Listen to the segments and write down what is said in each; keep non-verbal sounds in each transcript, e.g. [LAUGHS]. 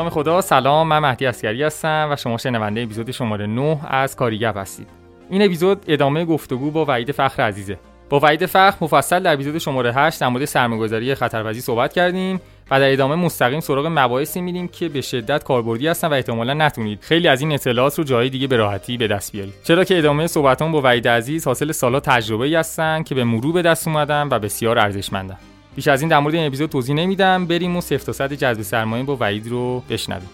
نام خدا. سلام من مهدی اسکری هستم و شما شنونده اپیزود شماره 9 از کاریگپ هستید. این اپیزود ادامه گفتگو با وحید فخر عزیزه. با وحید فخر مفصل در اپیزود شماره 8 در مورد سرمایه‌گذاری خطرپذیر صحبت کردیم و در ادامه مستقیم سراغ مباحثی میریم که به شدت کاربردی هستن و احتمالا نتونید خیلی از این اطلاعات رو جای دیگه به راحتی به دست بیارید. چرا که ادامه صحبتام با وحید عزیز حاصل سالا تجربه ای هستن که به مرور به دست اومدن و بسیار ارزشمندن. بیش از این در مورد این اپیزود توضیح نمیدم. بریم و صفر تا صد جذب سرمایه با وحید رو بشنویم.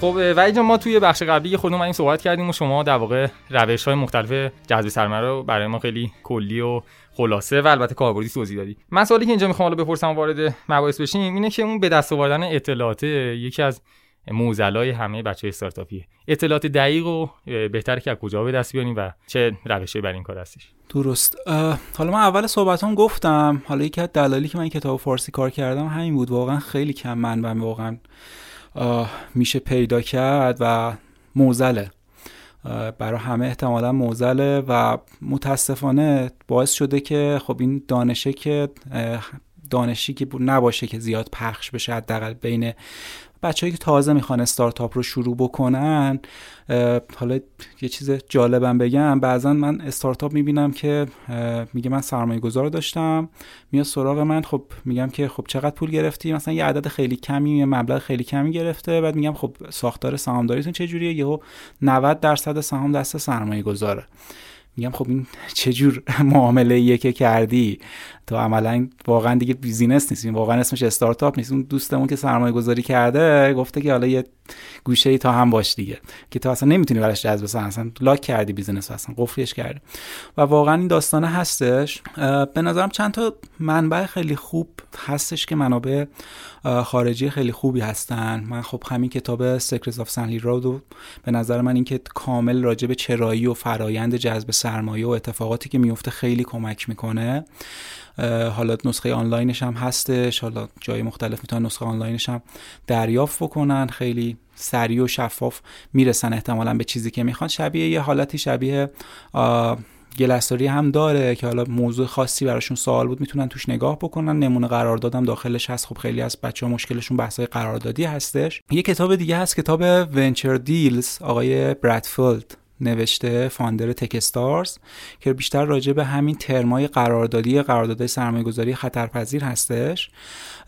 خب وحید ما توی بخش قبلی خودمون این صحبت کردیم و شما در واقع روش های مختلف جذب سرمایه رو برای ما خیلی کلی و خلاصه و البته کاربردی توضیح دادی. من سوالی که اینجا می‌خوام حالا بپرسم وارد مباحث بشیم اینه که اون به دست آوردن اطلاعات یکی از موزلای همه بچه استارتاپیه. اطلاعات دقیق و بهتره که از کجا به دست بیاریم و چه روشی برای این کار هستش. درست. حالا من اول صحبتام گفتم حالا یکی از دلایلی که من این کتاب فارسی کار کردم همین بود واقعا خیلی کم منبع واقعا میشه پیدا کرد و موزله. برای همه احتمالا موزله و متاسفانه باعث شده که خب این دانشه که دانشی که نباشه که زیاد پخش بشه حداقل بین بچههایی که تازه می‌خوان استارتاپ رو شروع بکنن حالا یه چیز جالبم بگم بعضا من استارتاپ می‌بینم که میگه من سرمایه گذار داشتم میاد سراغ من خب میگم که خب چقدر پول گرفتی؟ مثلا یه عدد خیلی کمی یه مبلغ خیلی کمی گرفته بعد میگم خب ساختار سهامداریتون چجوریه؟ یهو 90 درصد سهام دست سرمایه گذاره میگم خب این چجور [LAUGHS] معامله ایه که کردی؟ تو عملا واقعا دیگه business نیست. واقعا اسمش استارتاپ نیست. اون دوستمون که سرمایه گذاری کرده گفته که حالا یه گوشه ای تا هم باش دیگه. که تو اصلا نمی‌تونی براش جذب بسن اصلا lock کردی business اصلا قفلش کردی. و واقعا این داستانه هستش. به نظرم چند تا منبع خیلی خوب هستش که منابع خارجی خیلی خوبی هستن. من خب همین کتاب Secrets of Sand Hill Road به نظر من اینکه کامل راجع به چرایی و فرایند جذب سرمایه و اتفاقاتی که میفته خیلی کمک می‌کنه. حالا نسخه آنلاینش هم هستش. حالا جای مختلف می‌تونن نسخه آنلاینش هم دریافت بکنن. خیلی سریع و شفاف می‌رسن احتمالا به چیزی که می‌خوان. شبیه یه حالتی شبیه گلستاری هم داره که حالا موضوع خاصی براشون سوال بود می‌تونن توش نگاه بکنن. نمونه قراردادم داخلش هست. خب خیلی از بچه ها مشکلشون بحثای قراردادی هستش. یه کتاب دیگه هست کتاب ونچر دیلز آقای برادفیلد نوشته فاندر تکستارز که بیشتر راجع به همین ترمای قراردادی قراردادهای سرمایه گذاری خطرپذیر هستش.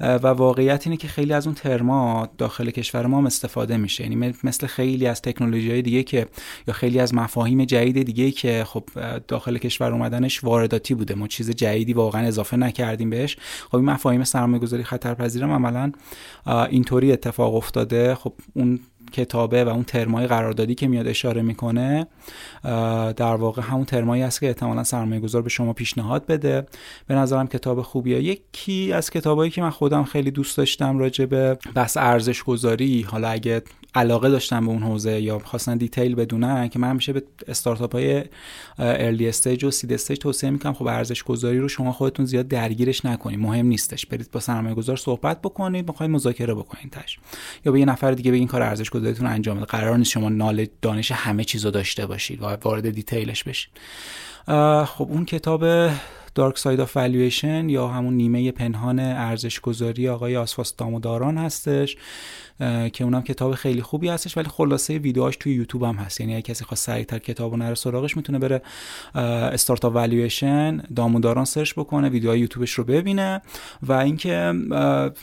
و واقعیت اینه که خیلی از اون ترما داخل کشور ما هم استفاده میشه. یعنی مثل خیلی از تکنولوژی های دیگه که یا خیلی از مفاهیم جدید دیگه که خب داخل کشور اومدنش وارداتی بوده. ما چیز جدیدی واقعا اضافه نکردیم بهش. خب این مفاهیم سرمایه گذاری خطرپذیر هم عملا اینطوری اتفاق افتاده. خب اون کتابه و اون ترمای قراردادی که میاد اشاره می‌کنه در واقع همون ترمایی است که احتمالا سرمایه گذار به شما پیشنهاد بده. به نظرم کتاب خوبیه. یکی از کتابایی که من خودم خیلی دوست داشتم راجع به بحث ارزش گذاری حالا اگه علاقه داشتن به اون حوزه یا خواستن detail بدونن که من همیشه به استارتاپ های early stage و seed stage توصیه می‌کنم. خب ارزش گذاری رو شما خودتون زیاد درگیرش نکنید. مهم نیستش. برید با سرمایه گذار صحبت بکنید. بخواید مذاکره بکنید تاش یا به یه نفر دیگه بگین کار ارزش گذاریتون انجام بده. قرار نیست شما knowledge دانش همه چیزو داشته باشید. و وارد detail ش بشید. خب اون کتاب Dark Side of Valuation یا همون نیمه پنهان ارزش گذاری آقای آسوات داموداران هستش. که اونم کتاب خیلی خوبی هستش ولی خلاصه ویدیوهاش توی یوتیوب هم هست. یعنی اگه کسی خواست سریعتر کتابو نره سراغش می‌تونه بره startup valuation داموداران سرچ بکنه ویدیوهای یوتیوبش رو ببینه. و اینکه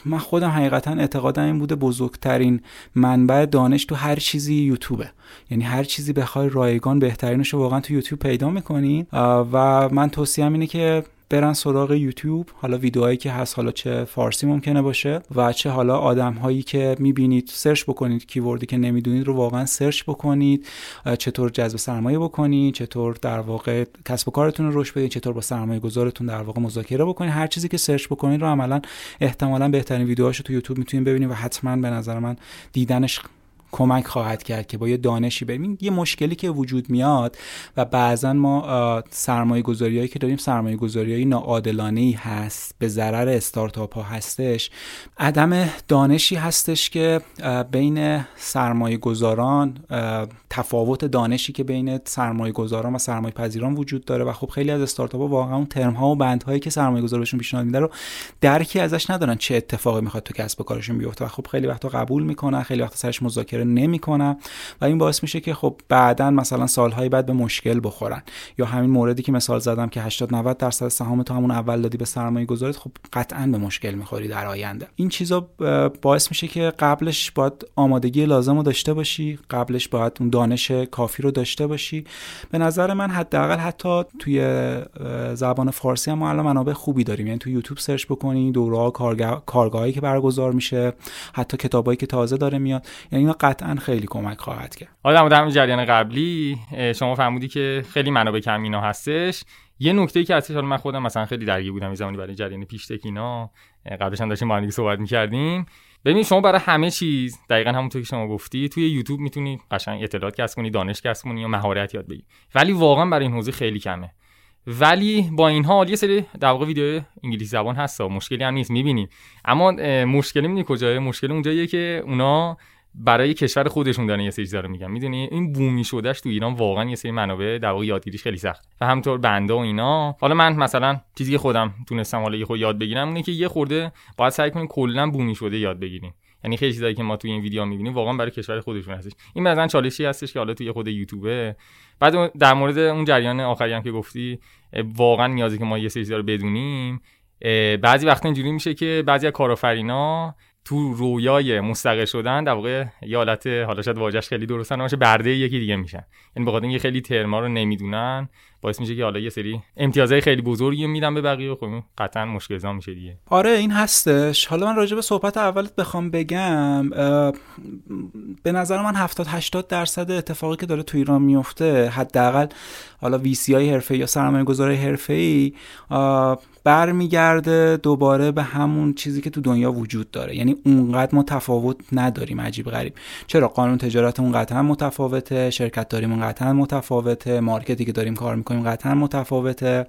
من خودم حقیقتا اعتقادم این بوده بزرگترین منبع دانش تو هر چیزی یوتیوبه. یعنی هر چیزی بخوای رایگان بهترینش رو واقعا تو یوتیوب پیدا می‌کنی. و من توصیهم اینه که برن سراغ یوتیوب. حالا ویدیوهایی که هست حالا چه فارسی ممکنه باشه و چه حالا آدم هایی که می‌بینید سرچ بکنید keyword ی که نمی‌دونید رو واقعا سرچ بکنید. چطور جذب سرمایه بکنید چطور در واقع کسب و کارتون رو رشد بدید چطور با سرمایه گذارتون در واقع مذاکره بکنید. هر چیزی که سرچ بکنید رو عملا احتمالا بهترین ویدیوهاشو تو یوتیوب می‌تونید ببینید و حتما به نظر من دیدنش کمک خواهد کرد که با یه دانشی بریم یه مشکلی که وجود میاد و بعضا ما سرمایه گذاری که داریم سرمایه گذاری های ناعادلانه ای هست به ضرر استارتاپ ها هستش. عدم دانشی هستش که بین سرمایه گذاران تفاوت دانشی که بین سرمایه گذاران و سرمایه پذیران وجود داره و خب خیلی از استارتاپ ها واقعا اون ترم ها و بند هایی که سرمایه گذار بهشون پیشنهاد میده رو درکی ازش ندارن چه اتفاقی می‌خواد تو کسب و کارشون بیفته و خب خیلی وقتا قبول می‌کنن خیلی وقتا سرش مذاکره نمی‌کنن و این باعث میشه که خب بعدا مثلا سالهای بعد به مشکل بخورن. یا همین موردی که مثال زدم که 80 90 درصد سهام تو همون اول دادی به سرمایه گذارت خب قطعا به مشکل می‌خوری در آینده. این چیزا باعث میشه که قبلش باید آمادگی لازم رو داشته باشی قبلش باید اون دانش کافی رو داشته باشی. به نظر من حداقل حتی توی زبان فارسی هم الان منابع خوبی داریم. یعنی تو یوتیوب سرچ بکنی دوره کارگاهایی که برگزار میشه حتی کتابایی که تازه داره میاد. یعنی اینا قطعا خیلی کمک خواهد کرد. آدم در جریان قبلی شما فرمودی که خیلی منابع کم اینا هستش. یه نکته که هستش من خودم مثلا خیلی درگیر بودم این زمانی برای جریان پیش اینا. قبلش هم داشتیم با هم صحبت می‌کردیم. ببین شما برای همه چیز دقیقا همونطور که شما گفتی توی یوتیوب می‌تونی قشنگ اطلاعات کسب کنی دانش کسب کنی یا مهارت یاد بگیری. ولی واقعا برای این حوزه خیلی کمه. ولی با این حال یه سری در واقع ویدیو انگلیسی زبان هست مشکلی هم نیست می‌بینیم اما مشکلی می‌دونی کجاست مشکل اونجاییه که اونا برای کشور خودشون دارن یه سری چیزا میگن. می‌دونی؟ این بومی شدهش تو ایران واقعا یه سری منابع در واقع یادگیریش خیلی سخت. و همینطور بنده و اینا. حالا من مثلا چیزی که خودم تونستم حالا یه خود یاد بگیرم اینه که یه خورده باید سعی کنیم کلا بومی شده یاد بگیریم. یعنی خیلی چیزایی که ما توی این ویدیو می‌بینیم واقعا برای کشور خودشون هستش. این مثلا چالشی هستش که حالا توی خود یوتیوبه بعد در مورد اون جریان آخری هم که گفتی واقعا نیازی که ما یه سری رو بدونیم. بعضی وقتا اینجوری میشه که بعضی از کارآفرینا تو رویای مستقل شدن در واقع یه حالت حالا شاید واژش خیلی درست نباشه برده یکی دیگه میشن. یعنی بخاطر اینکه خیلی ترما رو نمی‌دونن. باعث میشه که حالا یه سری امتیازهای خیلی بزرگی میدن به بقیه خب قطعا مشکل میشه دیگه. آره این هستش. حالا من راجع به صحبت اولت بخوام بگم به نظر من 70 80 درصد اتفاقی که داره تو ایران میفته حداقل حالا وی سی های حرفه یا سرمایه گذاری حرفه ای برمیگرده دوباره به همون چیزی که تو دنیا وجود داره. یعنی اونقدر ما تفاوت نداریم عجیب غریب. چرا؟ قانون تجارتمون قطعا متفاوته شرکت داریمون قطعا متفاوته مارکتی که داریم کار می‌کنیم قطعا متفاوته.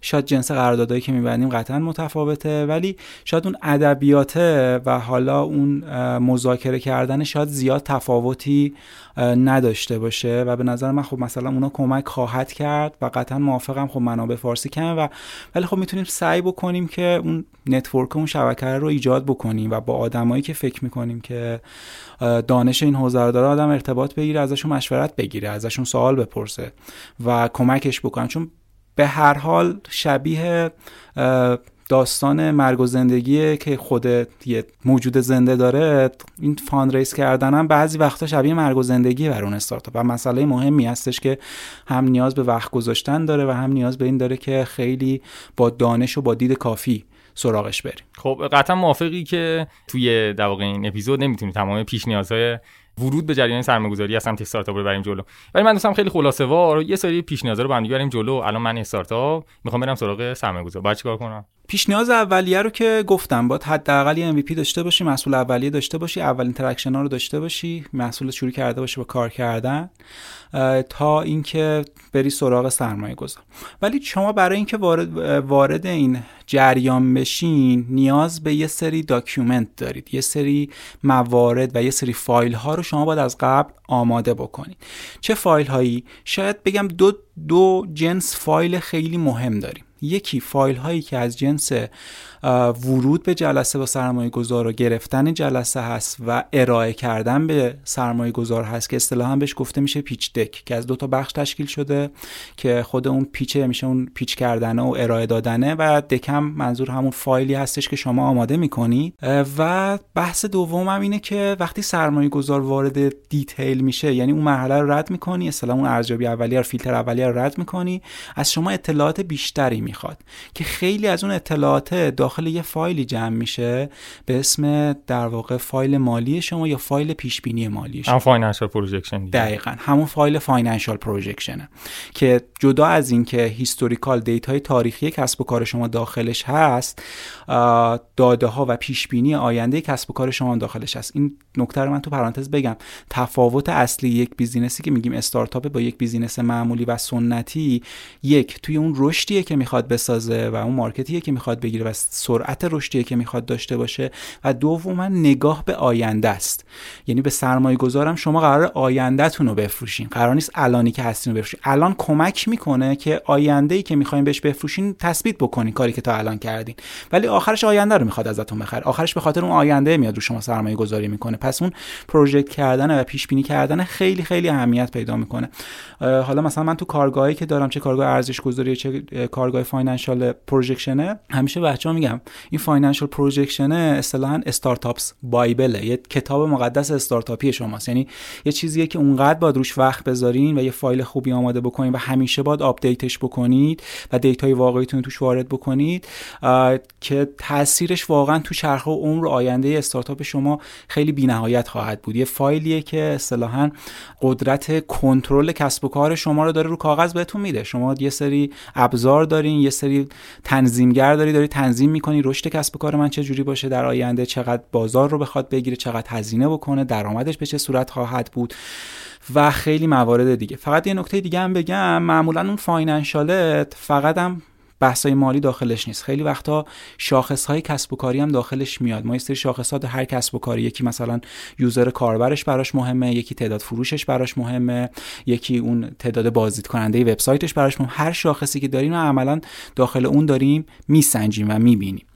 شاید جنس قراردادهایی که میبندیم قطعا متفاوته ولی شاید اون ادبیاته و حالا اون مذاکره کردن شاید زیاد تفاوتی نداشته باشه و به نظر من خب مثلا اونا کمک خواهد کرد و قطعا موافقم. خب منابع فارسی کم و ولی خب می‌تونیم سعی بکنیم که اون نتورک اون شبکه رو ایجاد بکنیم و با آدمایی که فکر می‌کنیم که دانش این حوزه رو داره آدم ارتباط بگیره ازشون مشورت بگیره ازشون سوال بپرسه و کمکش بکنن چون به هر حال شبیه داستان مرگ و زندگی که خود یه موجود زنده داره این fundraise کردن هم بعضی وقتا شبیه مرگ و زندگی بر اون استارتاپ. و مسئله مهمی هستش که هم نیاز به وقت گذاشتن داره و هم نیاز به این داره که خیلی با دانش و با دید کافی سراغش بریم. خب قطعا موافقی که توی در واقع این اپیزود نمی‌تونی تمام پیش نیازهای ورود به جریان سرمایه‌گذاری از سمت استارتاپ رو بریم جلو. ولی من دوست دارم خیلی خلاصه وار یه سری پیش نیازا رو با هم بریم جلو. الان من استارتاپ می‌خوام برم سراغ سرمایه‌گذار. باید چیکار کنم؟ پیش نیاز اولیه رو که گفتم باید حداقل یه MVP داشته باشی محصول اولیه داشته باشی اولین traction ها رو داشته باشی مسئول شروع کرده باشی با کار کردن تا اینکه بری سراغ سرمایه گذار ولی شما برای اینکه وارد, وارد این جریان بشین نیاز به یه سری document دارید یه سری موارد و یه سری فایل ها رو شما باید از قبل آماده بکنید. چه فایل هایی شاید بگم دو دو جنس فایل خیلی مهم داریم. یکی فایل هایی که از جنس ورود به جلسه با سرمایه گذار و گرفتن جلسه هست و ارائه کردن به سرمایه گذار هست که اصطلاحا بهش گفته میشه پیچ دک که از دو تا بخش تشکیل شده که خود اون پیچه میشه اون پیچ کردنه و ارائه دادنه و دکم منظور همون فایلی هستش که شما آماده می‌کنید و بحث دوم هم اینه که وقتی سرمایه گذار وارد detail میشه یعنی اون مرحله رو رد می‌کنی اصطلاحا اون ارزیابی اولیه رو فیلتر اولیه رو رد می‌کنی از شما اطلاعات بیشتری می‌خواد که خیلی از اون اطلاعات داخل یه فایلی جمع میشه به اسم در واقع فایل مالی شما یا فایل پیش بینی مالی شما. هم financial projection دقیقا. همون فایل financial projection ه که جدا از اینکه historical data ی تاریخی کسب و کار شما داخلش هست داده ها و پیش بینی آینده کسب و کار شما داخلش هست. این نکته رو من تو پرانتز بگم. تفاوت اصلی یک business ی که میگیم استارتاپ با یک business معمولی و سنتی یک توی اون رشدیه که می‌خواد بسازه و اون market یه که می‌خواد بگیره و سرعت رشدیه که می‌خواد داشته باشه و دوما نگاه به آینده است. یعنی به سرمایه گذارم شما قرار آیندهتون رو بفروشین. قرار نیست الانی که هستین رو بفروشین. الان کمک می‌کنه که آینده ای که می‌خواین بهش بفروشین تثبیت بکنین کاری که تا الان کردین. ولی آخرش آینده رو می‌خواد ازتون بخره. آخرش به خاطر اون آینده میاد رو شما سرمایه گذاری می‌کنه. پس اون project کردن و پیش بینی کردن خیلی خیلی اهمیت پیدا می‌کنه. حالا مثلا من تو کارگاهی که دارم چه کارگاه ارزش گذاری چه کارگاه financial projection ه همیشه بچه‌ها میگم این financial projection ه اصطلاحا startup's bible ه. یه کتاب مقدس استارتاپی شماست. یعنی یه چیزیه که اونقدر باید روش وقت بذارین و یه فایل خوبی آماده بکنین و همیشه باید update ش بکنید و دیتای واقعیتون توش وارد بکنید که تاثیرش واقعا تو چرخه و عمر آینده استارتاپ شما خیلی بی‌نهایت خواهد بود. یه فایلیه که اصطلاحا قدرت کنترل کسب و کار شما رو داره رو کاغذ بهتون میده. شما یه سری ابزار دارین یه سری تنظیمگر داری داری تنظیم می‌کنی رشد کسب و کار من چه جوری باشه در آینده چقدر بازار رو بخواد بگیره چقدر هزینه بکنه درآمدش به چه صورت خواهد بود و خیلی موارد دیگه. فقط یه نکته دیگه هم بگم معمولا اون financial ت فقط هم بحثای مالی داخلش نیست. خیلی وقتا شاخص های کسب و کاری هم داخلش میاد. ما سری شاخصات هر کسب و کاری یکی مثلا user کاربرش براش مهمه یکی تعداد فروشش براش مهمه یکی اون تعداد بازدید کننده وبسایتش براش مهمه. هر شاخصی که داریم و عملا داخل اون داریم میسنجیم و می‌بینیم.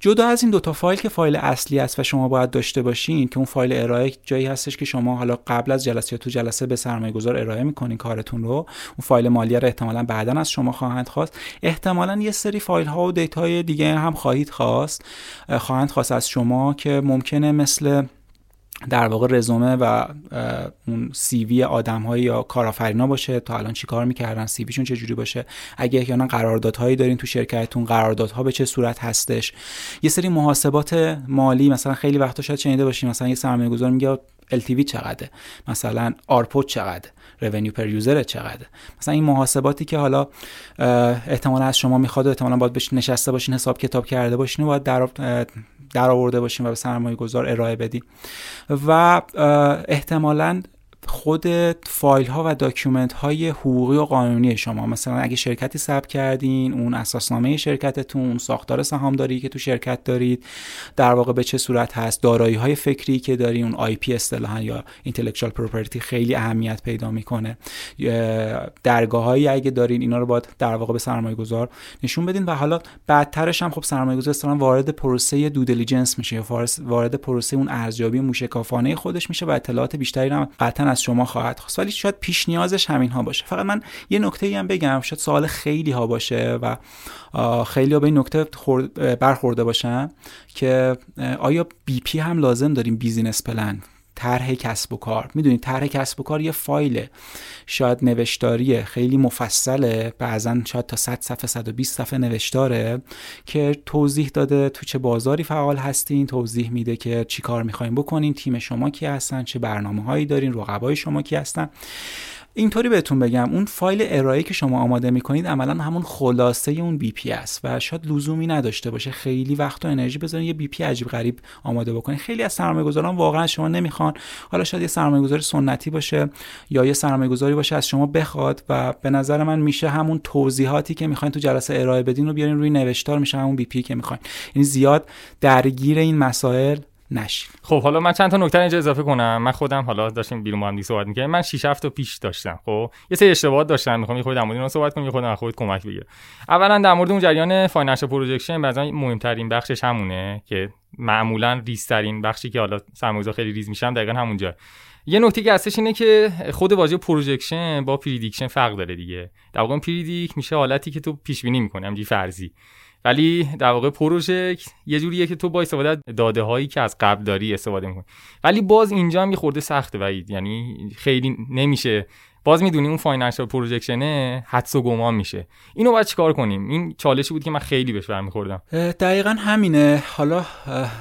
جدا از این دوتا فایل که فایل اصلی است و شما باید داشته باشین که اون فایل ارائه جایی هستش که شما حالا قبل از جلسه یا تو جلسه به سرمایه گذار ارائه می‌کنین کارتون رو. اون فایل مالی رو احتمالا بعدا از شما خواهند خواست. احتمالا یه سری فایل ها و data ی دیگه هم خواهید خواست. خواهند خواست از شما که ممکنه مثل در واقع رزومه و اون CV آدم یا کارآفرینا باشه تا الان چی کار می‌کردن CV شون چه جوری باشه. اگه احیانا قراردادهایی دارین تو شرکتتون قراردادها به چه صورت هستش؟ یه سری محاسبات مالی مثلا خیلی وقتا شاید شنیده باشیم مثلا یه سرمایه گذار میگه LTV چقدره؟ مثلا ARPU ت چقدره؟ revenue per user چقدره. مثلا این محاسباتی که حالا احتمالا از شما می‌خواد احتمالا باید بهش نشسته باشین حساب کتاب کرده باشین و باید در در آورده باشین و به سرمایه گذار ارائه بدین. و احتمالا خود فایل ها و document های حقوقی و قانونی شما. مثلا اگه شرکتی ثبت کردین اون اساسنامه شرکتتون اون ساختار سهامداری که تو شرکت دارید در واقع به چه صورت هست دارایی های فکری که داری اون IP اصطلاحا یا intellectual property خیلی اهمیت پیدا می‌کنه. درگاه هایی اگه دارین اینا رو باید در واقع به سرمایه گذار نشون بدین. و حالا بعدترش هم خب سرمایه گذار اصطلاحا وارد پروسه due diligence میشه وارد پروسه اون ارزیابی موشکافانه خودش میشه و اطلاعات بیشتری هم قطعا از شما خواهد خواست. ولی شاید پیش نیازش همین ها باشه. فقط من یه نکته هم بگم. شاید سوال خیلی ها باشه و خیلی ها به این نکته برخورده باشن که آیا BP هم لازم داریم business plan؟ طرح کسب و کار. می‌دونید طرح کسب و کار یه فایله. شاید نوشتاریه خیلی مفصله. بعضا شاید تا 100 صفحه 120 صفحه نوشتاره که توضیح داده تو چه بازاری فعال هستین توضیح میده که چی کار می‌خواین بکنین تیم شما کی هستن چه برنامه هایی دارین رقبای شما کی هستن. اینطوری بهتون بگم اون فایل ارائه که شما آماده می‌کنید عملا همون خلاصه اون BP است و شاید لزومی نداشته باشه. خیلی وقت و انرژی بذارین یه BP عجیب غریب آماده بکنید خیلی از سرمایه گذاران واقعا شما نمی‌خوان. حالا شاید یه سرمایه گذاری سنتی باشه یا یه سرمایه گذاری باشه از شما بخواد و به نظر من میشه همون توضیحاتی که می‌خواین تو جلسه ارائه بدین رو بیارین روی نوشتار میشه همون BP که می‌خواین. یعنی زیاد درگیر این مسائل نشین خب حالا من چند تا نکته اینجا اضافه کنم. من خودم حالا داشتیم بیرون هم صحبت می‌کردیم. من 6 7 تا pitch داشتم خب؟ یه سری اشتباهات داشتم. می‌خوام یه خورده در مورد صحبت کنم یه خورده خودت کمک بگیرم. اولا در مورد اون جریان financial projection بعضا مهمترین بخشش همونه که معمولا ریزترین بخشی که حالا سرمایه‌گذار خیلی ریز میشن دقیقا همونجا. یه نکته که هستش اینه که خود واژه projection با prediction فرق داره دیگه. در واقع predict میشه حالتی که تو پیش بینی می‌کنی فرضی. ولی در واقع project یه جوریه که تو با استفاده داده هایی که از قبل داری استفاده می‌کنی. ولی باز اینجا هم یه خورده سخته وحید یعنی خیلی نمیشه. باز می‌دونی اون financial projection ه حدس و گمان میشه. اینو باید چیکار کنیم؟ این چالشی بود که من خیلی بهش برمیخوردم. دقیقا همینه. حالا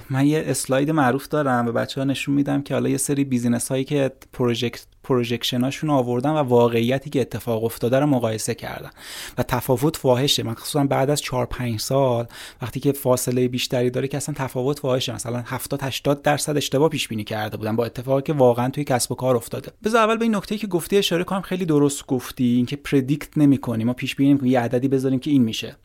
من یه اسلاید معروف دارم به بچه ها نشون میدم که حالا یه سری business هایی که project projection اشون آوردن و واقعیتی که اتفاق افتاده رو مقایسه کردن. و تفاوت فاحشه. من خصوصا بعد از 4 5 سال وقتی که فاصله بیشتری داره که اصلا تفاوت فاحشه. مثلا 70 80 درصد اشتباه پیش بینی کرده بودن با اتفاقی که واقعا توی کسب و کار افتاده. بذار اول به این نکته که گفتی اشاره کنم خیلی درست گفتی. اینکه predict نمی‌کنیم ما پیش بینی یه عددی بذاریم که این میشه.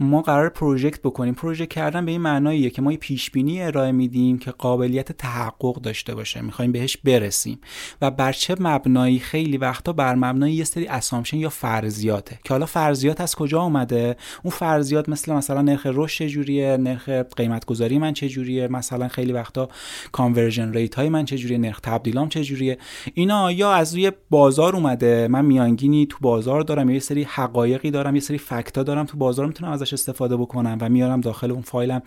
ما قرار project بکنیم. project کردن به این معناییه که ما یه پیش بینی ارائه میدیم که قابلیت تحقق داشته باشه. می‌خوایم بهش برسیم. و بر چه مبنایی خیلی وقتا بر مبنای یه سری assumption یا فرضیاته. که حالا فرضیات از کجا اومده؟ اون فرضیات مثل مثلا نرخ رشد چجوریه؟ نرخ قیمت گذاری من چجوریه؟ مثلا خیلی وقتا conversion rate های من چجوریه؟ نرخ تبدیلام چجوریه؟ اینا یا از روی بازار اومده من میانگینی تو بازار دارم یه سری حقایقی دارم یه سری fact ا دارم تو بازار می‌تونم ازش استفاده بکنم و میارم داخل اون فایلم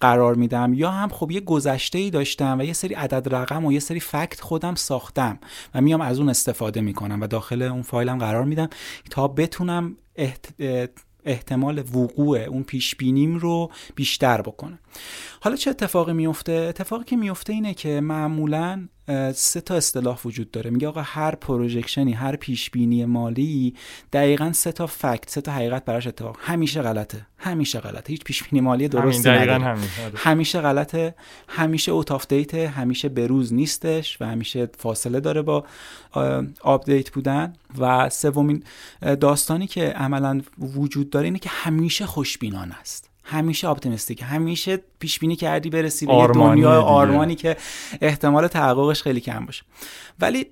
قرار میدم. یا هم خب یه گذشته ای داشتم و یه سری عدد رقم و یه سری فکت خودم ساختم و میام از اون استفاده می‌کنم و داخل اون فایلم قرار میدم تا بتونم احتمال وقوع اون پیش بینیم رو بیشتر بکنم. حالا چه اتفاقی میفته اتفاقی که میفته اینه که معمولا سه تا اصطلاح وجود داره. میگه آقا هر پروژکشنی هر پیش بینی مالی دقیقا سه تا فکت سه تا حقیقت براش اتفاق. همیشه غلطه همیشه غلطه. هیچ پیش بینی مالی درستی نداره. همین. همیشه غلطه همیشه out of date همیشه بروز نیستش و همیشه فاصله داره با update بودن. و سومین داستانی که عملا وجود داره اینه که همیشه خوشبینانه است. همیشه optimistic همیشه پیش بینی کردی برسی به یه دنیا آرمانی که احتمال تحققش خیلی کم باشه. ولی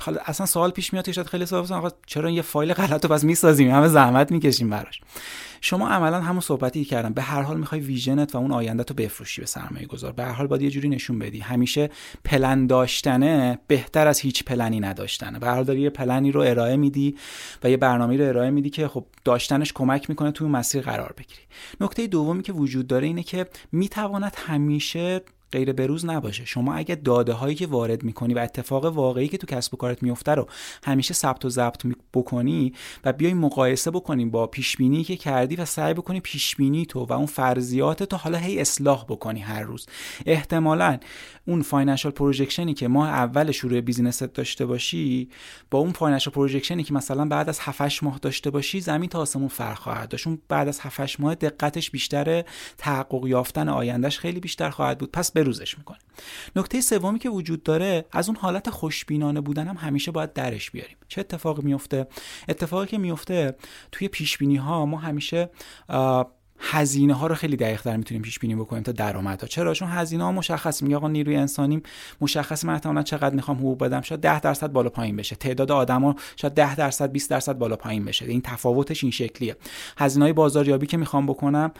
حالا اصلا سوال پیش میاد شاید خیلی سوال آقا چرا یه فایل غلط رو پس می‌سازیم؟ همه زحمت می‌کشیم براش. شما عملا همون صحبتی کردم به هر حال می‌خوای ویژنت و اون آینده تو بفروشی به سرمایه گذار. به هر حال باید یه جوری نشون بدی. همیشه پلن داشتنه بهتر از هیچ پلنی نداشتنه. به هر حال داری یه پلنی رو ارائه میدی و یه برنامه رو ارائه میدی که خب داشتنش کمک می‌کنه توی مسیر قرار بگیری. نکته دومی که وجود داره اینه که می‌تواند همیشه غیر بروز نباشه. شما اگه داده هایی که وارد می‌کنی و اتفاق واقعی که تو کسب و کارت میفته رو همیشه ثبت و ضبط بکنی و بیای مقایسه بکنیم با پیش بینی که کردی و سعی بکنی پیش بینی تو و اون فرضیات تو حالا هی اصلاح بکنی هر روز. احتمالا اون financial projection ی که ما اول شروع business ت داشته باشی با اون financial projection ی که مثلا بعد از 7 ماه داشته باشی زمین تا آسمون فرق خواهد داشت. اون بعد از 7 ماه دقتش بیشتره تحقق یافتن آیندهش خیلی بیشتر خواهد بود. پس بروزش می‌کنه نکته سومی که وجود داره از اون حالت خوشبینانه بودن هم همیشه باید درش بیاریم. چه اتفاقی میفته اتفاقی که میفته توی پیش ها ما همیشه هزینه ها رو خیلی دقیق در می‌تونیم پیش بینی بکنیم تا درآمدها چرا؟ چون هزینه ها مشخص میگه آقا نیروی انسانیم مشخص من احتمالاً چقدر می‌خوام حقوق بدم؟ شاید 10 درصد بالا پایین بشه. تعداد آدما شاید 10 درصد 20 درصد بالا پایین بشه. این تفاوتش این شکلیه. هزینه های بازاریابی که می‌خوام بکنم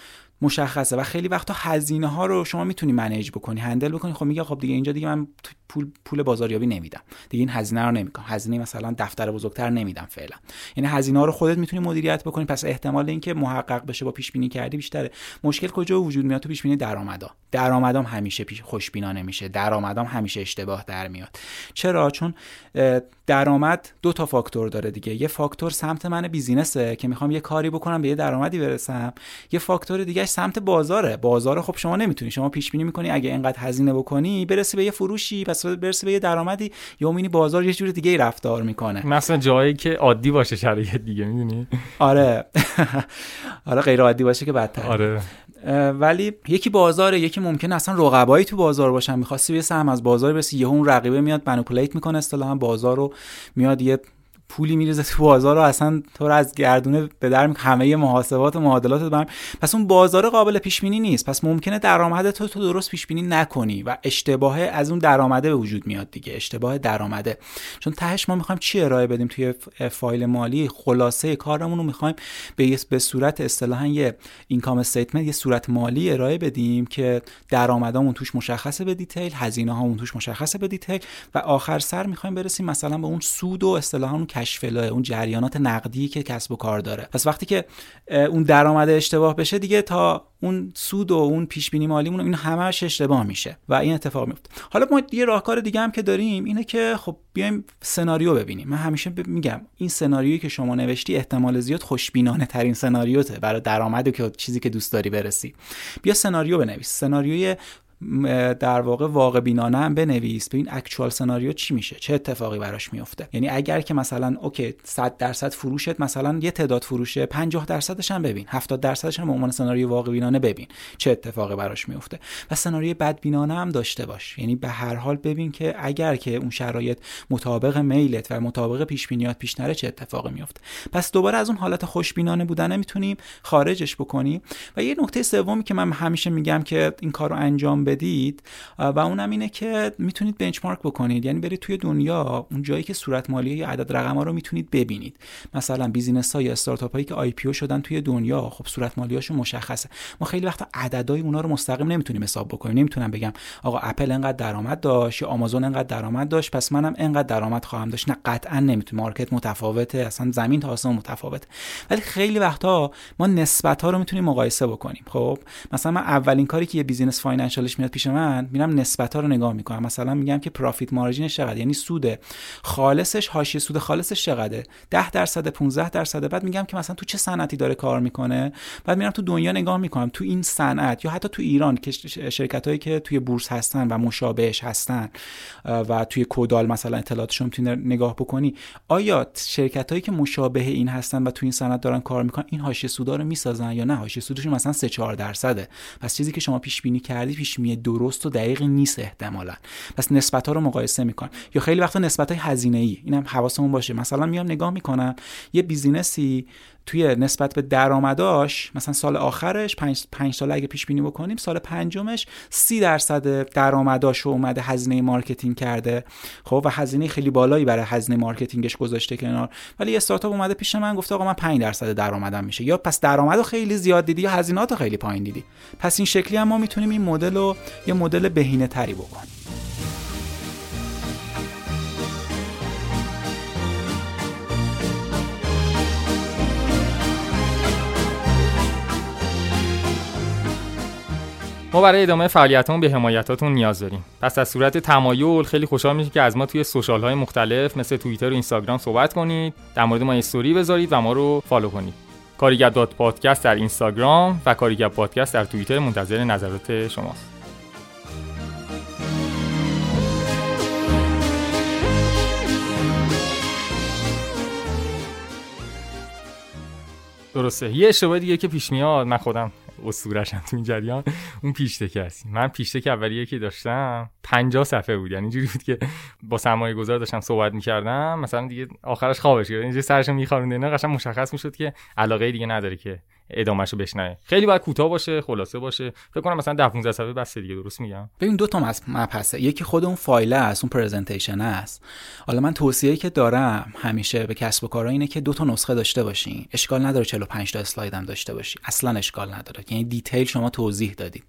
مشخصه و خیلی وقتا هزینه ها رو شما می‌تونی منیج بکنی هندل بکنی. خب میگه خب دیگه اینجا دیگه من پول پول بازاریابی نمیدم. دیگه این هزینه رو نمی‌کنم. هزینه مثلا دفتر بزرگتر نمیدم فعلا. یعنی هزینه ها رو خودت می‌تونی مدیریت بکنی. پس احتمال اینکه محقق بشه با پیش بینی کردی بیشتره. مشکل کجا وجود میاد؟ تو پیش بینی درآمدا. درآمدام همیشه پیش خوشبینانه میشه درآمدام همیشه اشتباه در میاد. چرا؟ چون درآمد دو تا فاکتور داره دیگه. یه فاکتور سمت من بیزینسه که می‌خوام یه کاری بکنم به یه درآمدی برسم. یه فاکتور دیگه سمت بازاره. بازار خب شما نمی‌تونی. شما پیش بینی می‌کنی اگه اینقدر هزینه بکنی برسی به یه فروشی پس برسی به یه درآمدی. یا می‌بینی بازار یه جور دیگه رفتار می‌کنه. مثلا جایی که عادی باشه شرایط دیگه می‌دونی؟ آره. [LAUGHS] آره غیر عادی باشه که بدتر. آره. ولی یکی بازاره یکی ممکنه اصلا رقبایی تو بازار باشن. می‌خواستی یه سهم از بازار برسی یهو اون رقیبه میاد منوپولیت می‌کنه اصطلاحا بازار رو میاد یه پولی میریزه. تو بازار رو اصلا تو رو از گردونه به در همه محاسبات و معادلات برم پس اون بازار قابل پیش بینی نیست. پس ممکنه درآمد تو تو درست پیش بینی نکنی و اشتباه از اون درآمده به وجود میاد دیگه. اشتباه درآمده. چون تهش ما می‌خوایم چی ارائه بدیم توی فایل مالی؟ خلاصه کارمون رو می‌خوایم به به صورت اصطلاحا یه income statement یه صورت مالی ارائه بدیم که درآمدامون توش مشخصه به detail هزینه هامون توش مشخصه به detail و آخر سر می‌خوایم برسیم مثلا به اون سود و اصطلاحا کش فلو اون جریانات نقدی که کسب و کار داره. پس وقتی که اون درآمد اشتباه بشه دیگه تا اون سود و اون پیش بینی مالیمون این همش اشتباه میشه و این اتفاق میفته. حالا ما یه راهکار دیگه هم که داریم اینه که خب بیایم سناریو ببینیم. من همیشه میگم این سناریویی که شما نوشتی احتمال زیاد خوشبینانه ترین سناریوته برای درآمد که چیزی که دوست داری برسی. بیا سناریو بنویس. سناریوی در واقع واقع بینانه هم بنویس. ببین اکچوال سناریو چی میشه؟ چه اتفاقی براش میفته یعنی اگر که مثلا اوکی 100 درصد فروشت مثلا یه تعداد فروشه 50 درصدش هم ببین. 70 درصدش هم به عنوان سناریو واقع بینانه ببین. چه اتفاقی براش میفته و سناریو بد بینانه هم داشته باش. یعنی به هر حال ببین که اگر که اون شرایط مطابق میلت و مطابق پیش بینیات پیش نره چه اتفاقی میفته پس دوباره از اون حالت خوشبینانه بودن می‌تونیم خارجش بکنیم. و یه نکته سومی که من همیشه میگم که این کارو انجام بدید و اونم اینه که می‌تونید benchmark بکنید. یعنی برید توی دنیا اون جایی که صورت مالی یا عدد رقم ها رو می‌تونید ببینید. مثلا business ها یا استارتاپ هایی که IPO شدن توی دنیا خب صورت مالیاشون مشخصه. ما خیلی وقتا عددهای اونا رو مستقیم نمی‌تونیم حساب بکنیم. نمی‌تونم بگم آقا اپل انقدر درآمد داشت یا آمازون انقدر درآمد داشت. پس منم انقدر درآمد خواهم داشت. نه قطعا نمی‌تونم. market متفاوته. اصلا زمین تا آسمون متفاوته. ولی خیلی وقتا ما نسبت ها رو می‌تونیم مقایسه بکنیم. خب مثلا من اولین کاری که یه business financial ش میاد پیش من میرم نسبت ها رو نگاه می‌کنم. مثلا میگم که profit margin ش چقدر؟ یعنی سود خالصش حاشیه سود خالصش چقدره؟ 10 درصد 15 درصد. بعد میگم که مثلا تو چه صنعتی داره کار می‌کنه؟ بعد میرم تو دنیا نگاه می‌کنم. تو این صنعت یا حتی تو ایران که شرکت هایی که توی بورس هستن و مشابهش هستن و توی کدال مثلا اطلاعاتشون می‌تونی نگاه بکنی آیا شرکت هایی که مشابه این هستن و تو این صنعت دارن کار می‌کنن این حاشیه سودا رو می‌سازن یا نه؟ حاشیه سودشون مثلا 3 4 درصده. پس چیزی که شما پیش بینی کردی پیش بینی درست و دقیق نیست احتمالا. پس نسبت ها رو مقایسه می‌کنن یا خیلی وقتا نسبت های هزینه ای اینم حواسمون باشه. مثلا میام نگاه می‌کنم. یه business ی توی نسبت به درآمداش مثلا سال آخرش پنج, پنج سال اگه پیش بینی بکنیم سال پنجمش سی درصد درآمداش رو اومده هزینه marketing کرده. خب و هزینه خیلی بالایی برای هزینه marketing ش گذاشته کنار. ولی یه استارتاپ اومده پیش من گفته آقا من 5 درصد درآمدم میشه. یا پس درآمد خیلی زیاد دیدی یا هزینه‌ات خیلی پایین دیدی. پس این شکلی هم ما می‌تونیم این مدل رو یه مدل بهینه تری بکنیم. ما برای ادامه فعالیتمون به حمایتاتون نیاز داریم. پس در صورت تمایل خیلی خوشحال میشیم که از ما توی social های مختلف مثل توییتر و اینستاگرام صحبت کنید در مورد ما استوری بذارید و ما رو فالو کنید. کاریگر dot podcast در اینستاگرام و کاریگر پادکست در توییتر منتظر نظرات شماست. درسته. یه اشتباه دیگه که پیش میاد من خودم اسطوره‌شم تو این جریان اون pitch deck هستش من pitch deck اولیه که داشتم 50 صفحه بود. یعنی جوری بود که با سرمایه گذار داشتم صحبت می‌کردم مثلا دیگه آخرش خوابش گرفت. اینجا سرش میخوابونده نه قشنگ مشخص می‌شد که علاقه دیگه نداره که ادامهش رو بشنوه. خیلی باید کوتاه باشه خلاصه باشه. فکر کنم مثلا 10 15 صفحه بس دیگه درست میگم؟ ببین دو تا مپ هست یکی خود اون فایل است اون presentation است. حالا من توصیه‌ای که دارم همیشه به کسب و کارا اینه که دو تا نسخه داشته باشین. اشکال نداره 45 تا اسلاید هم داشته باشی. اصلا اشکال نداره. یعنی detail شما توضیح دادید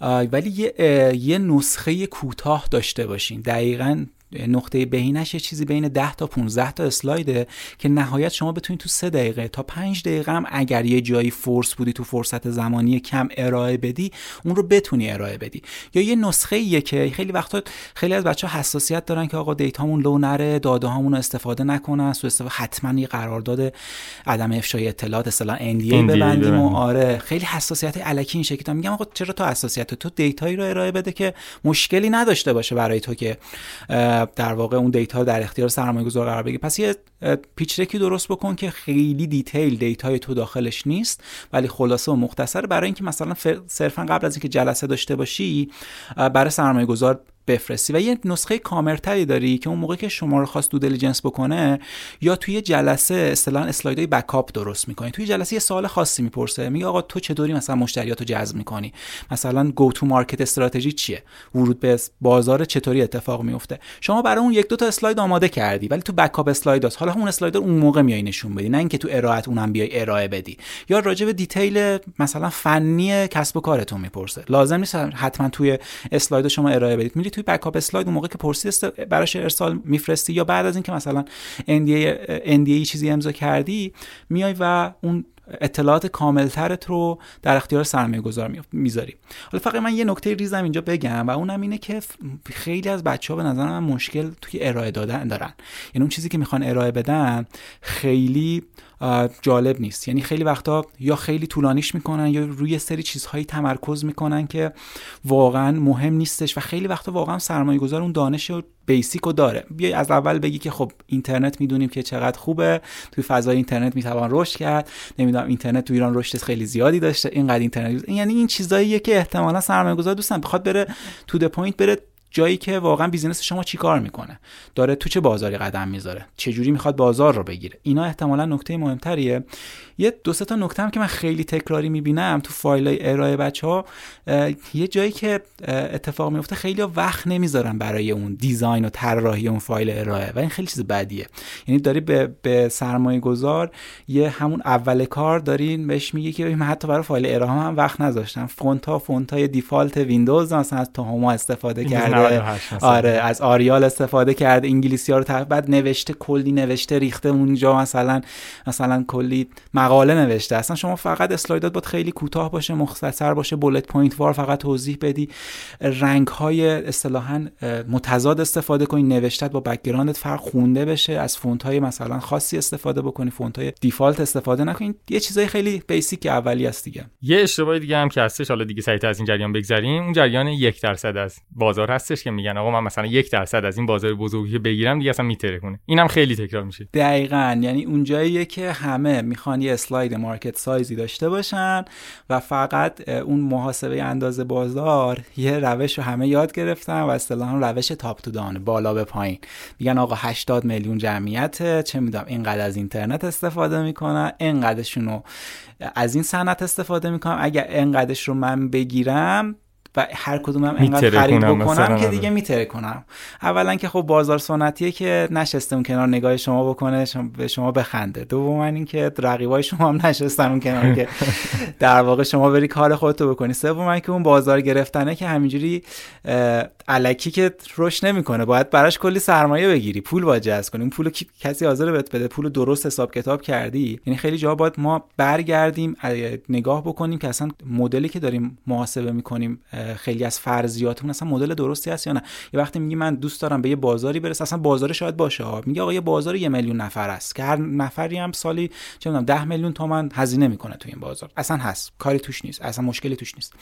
ولی یه, یه نسخه کوتاه داشته باشین. دقیقا نقطه بهینش یه چیزی بین 10 تا 15 تا اسلایده که نهایت شما بتونید تو 3 دقیقه تا 5 دقیقه هم اگر یه جایی force بودی تو فرصت زمانی کم ارائه بدی اون رو بتونی ارائه بدی. یا یه نسخه ایه که خیلی وقتا خیلی از بچه‌ها حساسیت دارن که آقا data مون لو نره داده هامون رو استفاده نکنن سو استفاده حتما یه قرارداد عدم افشای اطلاعات اصلا NDA ببندیم و آره خیلی حساسیت الکی این شکلی. میگم آقا چرا تو حساسیت؟ تو data یی رو ارائه بده که مشکلی نداشته باشه برای تو که در واقع اون data در اختیار سرمایه گذار قرار بگیره پس یه pitch deck ی درست بکن که خیلی detail data ی تو داخلش نیست ولی خلاصه و مختصر برای اینکه مثلا صرفا قبل از اینکه جلسه داشته باشی برای سرمایه گذار بفرستی. و یه نسخه کامل‌تری داری که اون موقع که شما رو خواست due diligence بکنه یا توی جلسه اصطلاحا اسلایدهای backup درست می‌کنی. توی جلسه یه سوال خاصی می‌پرسه میگه آقا تو چطوری مثلا مشتریاتو جذب می‌کنی؟ مثلا go to market strategy چیه؟ ورود به بازار چطوری اتفاق میفته شما برای اون یک دو تا اسلاید آماده کردی ولی تو backup slide هست. حالا اون اسلاید اون موقع میای نشون بدی نه اینکه تو ارائهت اونم بیای ارائه بدی. یا راجع به detail مثلا فنی کسب و کارتون می‌پرسه. لازم نیست حتما توی اسلاید شما ارائه بدید. میری توی backup slide اون موقع که پرسی براش ارسال میفرستی؟ یا بعد از اینکه مثلا NDA چیزی امضا کردی میای و اون اطلاعات کاملترت رو در اختیار سرمایه گذار می‌ذاری. حالا فقط من یه نکته ریزم اینجا بگم و اونم اینه که خیلی از بچه ها به نظر من مشکل توی ارائه دادن دارن. یعنی اون چیزی که می‌خوان ارائه بدن خیلی جالب نیست. یعنی خیلی وقتا یا خیلی طولانیش می‌کنن یا روی سری چیزهایی تمرکز می‌کنن که واقعا مهم نیستش و خیلی وقتا واقعا سرمایه گذار اون دانش بیسیک رو داره. بیای از اول بگی که خب اینترنت می‌دونیم که چقدر خوبه. توی فضای اینترنت می‌توان رشد کرد. نمی‌دونم اینترنت تو ایران رشد خیلی زیادی داشته. اینقدر اینترنت. یعنی این چیزاییه که احتمالا سرمایه گذار دوستن بخواد بره to the point بره جایی که واقعا business شما چیکار می‌کنه؟ داره تو چه بازاری قدم می‌ذاره؟ چه جوری می‌خواد بازار رو بگیره؟ اینا احتمالا نکته مهمتریه. یه دو سه تا نکته هم که من خیلی تکراری می‌بینم تو فایل های ارائه بچه ها یه جایی که اتفاق میفته خیلی وقت نمی‌ذارن برای اون design و طراحی اون فایل ارائه و این خیلی چیز بدیه. یعنی داری به, به سرمایه گذار یه همون اول کار دارین بهش میگه که من حتی برای فایل ارائه هم وقت نذاشتم. فونت ها فونت های default ویندوز مثلا از Tahoma استفاده کرده. آره از Arial استفاده کرده. انگلیسی ها رو بعد نوشته کلی نوشته ریخته اونجا مثلا مثلا کلی مقاله نوشته. اصلا شما فقط اسلایدات باید خیلی کوتاه باشه مختصر باشه bullet point وار فقط توضیح بدی رنگ های اصطلاحا متضاد استفاده کنی نوشتت با background ت فرق خونده بشه از فونت های مثلا خاصی استفاده بکنی فونت های default استفاده نکنید یه چیزای خیلی basic اولیه است دیگه. یه اشتباه دیگه هم که هستش حالا دیگه سریع از این جریان بگذریم. اون جریان یک درصد از بازار هستش که میگن آقا من مثلا یک درصد از این بازار بزرگی بگیرم دیگه اصلا می‌ترکونه اینم خیلی تکرار میشه. دقیقا. یعنی اونجاییه که همه می‌خوان یه اسلاید market size ی داشته باشن و فقط اون محاسبه اندازه بازار یه روش رو همه یاد گرفتن و اصطلاحا روش top to down بالا به پایین. میگن آقا 80 میلیون جمعیت چه می‌دونم اینقدر از اینترنت استفاده می‌کنن اینقدرشون رو از این صنعت استفاده می‌کنم اگر اینقدرش رو من بگیرم و هر کدوم هم انقدر خرید بکنم که دیگه میتره کنم اولا که خب بازار سنتیه که نشسته اون کنار نگاه شما بکنه شما به شما بخنده. دوم اینکه رقیبای شما هم نشستن اون کنار که [LAUGHS] در واقع شما بری کار خودتو بکنی. سوم که اون بازار گرفتنه که همینجوری علکی که رشد نمی‌کنه. باید براش کلی سرمایه بگیری. پول باید جذب کنی. اون پول کسی حاضر بهت بده. پول درست حساب کتاب کردی. یعنی خیلی جا باید ما برگردیم نگاه بکنیم که اصلا مدلی که داریم محاسبه می‌کنیم خیلی از فرضیاتمون اصلا مدل درستی هست یا نه؟ یه وقتی میگی من دوست دارم به یه بازاری برسم اصلا بازار شاید باشه میگه آقا یه بازار یه میلیون نفر است که هر نفری هم سالی چه می‌دونم 10 میلیون تومن هزینه می‌کنه تو این بازار. اصلا هست. کاری توش نیست. اصلا مشکلی توش نیست.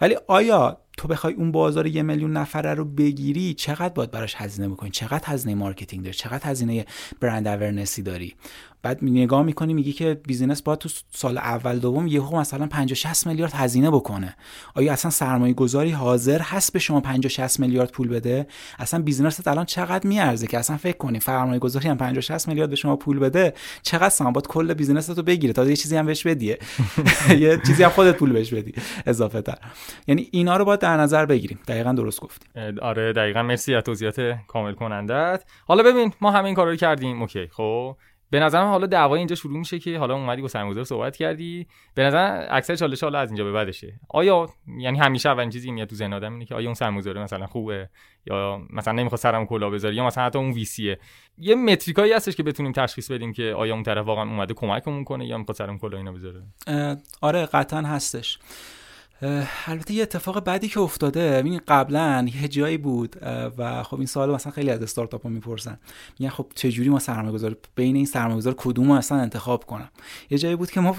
ولی آیا تو بخوای اون بازار یه میلیون نفره رو بگیری چقدر باید براش هزینه بکنی؟ چقدر هزینه marketing داری؟ چقدر هزینه brand awareness ی داری؟ بعد نگاه می‌کنی میگی که business باید تو سال اول دوم یهو مثلا 50 60 میلیارد هزینه بکنه. آیا اصلا سرمایه گذاری حاضر هست به شما 50 60 میلیارد پول بده؟ اصلا business ت الان چقدر میارزه که؟ اصلا فکر کنی سرمایه گذاری هم 50 60 میلیارد به شما پول بده؟ چقدر سهام باید کل business رو بگیره. تا یه چیزی هم بهش بدیه. [LAUGHS] یه چیزی هم خودت پول بهش بدی. اضافه تر یعنی اینا رو باید در نظر بگیریم. دقیقا درست گفتی. آره دقیقا. مرسی از توضیحات کامل کنندت حالا ببین ما همین کارا رو کردیم. اوکی خب. به نظرم حالا دعوای اینجا شروع میشه که حالا اومدی با سرمایه‌گذار صحبت کردی. به نظر اکثر چالش حالا از اینجا به بعدشه. آیا یعنی همیشه اولین چیزی میاد تو ذهن آدم اینه که آیا اون سرمایه‌گذار مثلا خوبه یا مثلا نمی‌خواد سرم کلا بذاره یا مثلا حتی اون ویسیه؟ یه متریکایی هستش که بتونیم تشخیص بدیم که آیا اون طرف واقعا اومده کمکمون کنه یا می‌خواد سرم کلا اینا بذاره. آره قطعا هستش. البته یه اتفاق بعدی که افتاده این قبلا یه جایی بود و خب این سوال مثلا خیلی از استارتاپ ها می‌پرسن. میگن خب چجوری ما سرمایه گذار بین این سرمایه گذار کدوم رو اصلا انتخاب کنم؟ یه جایی بود که ما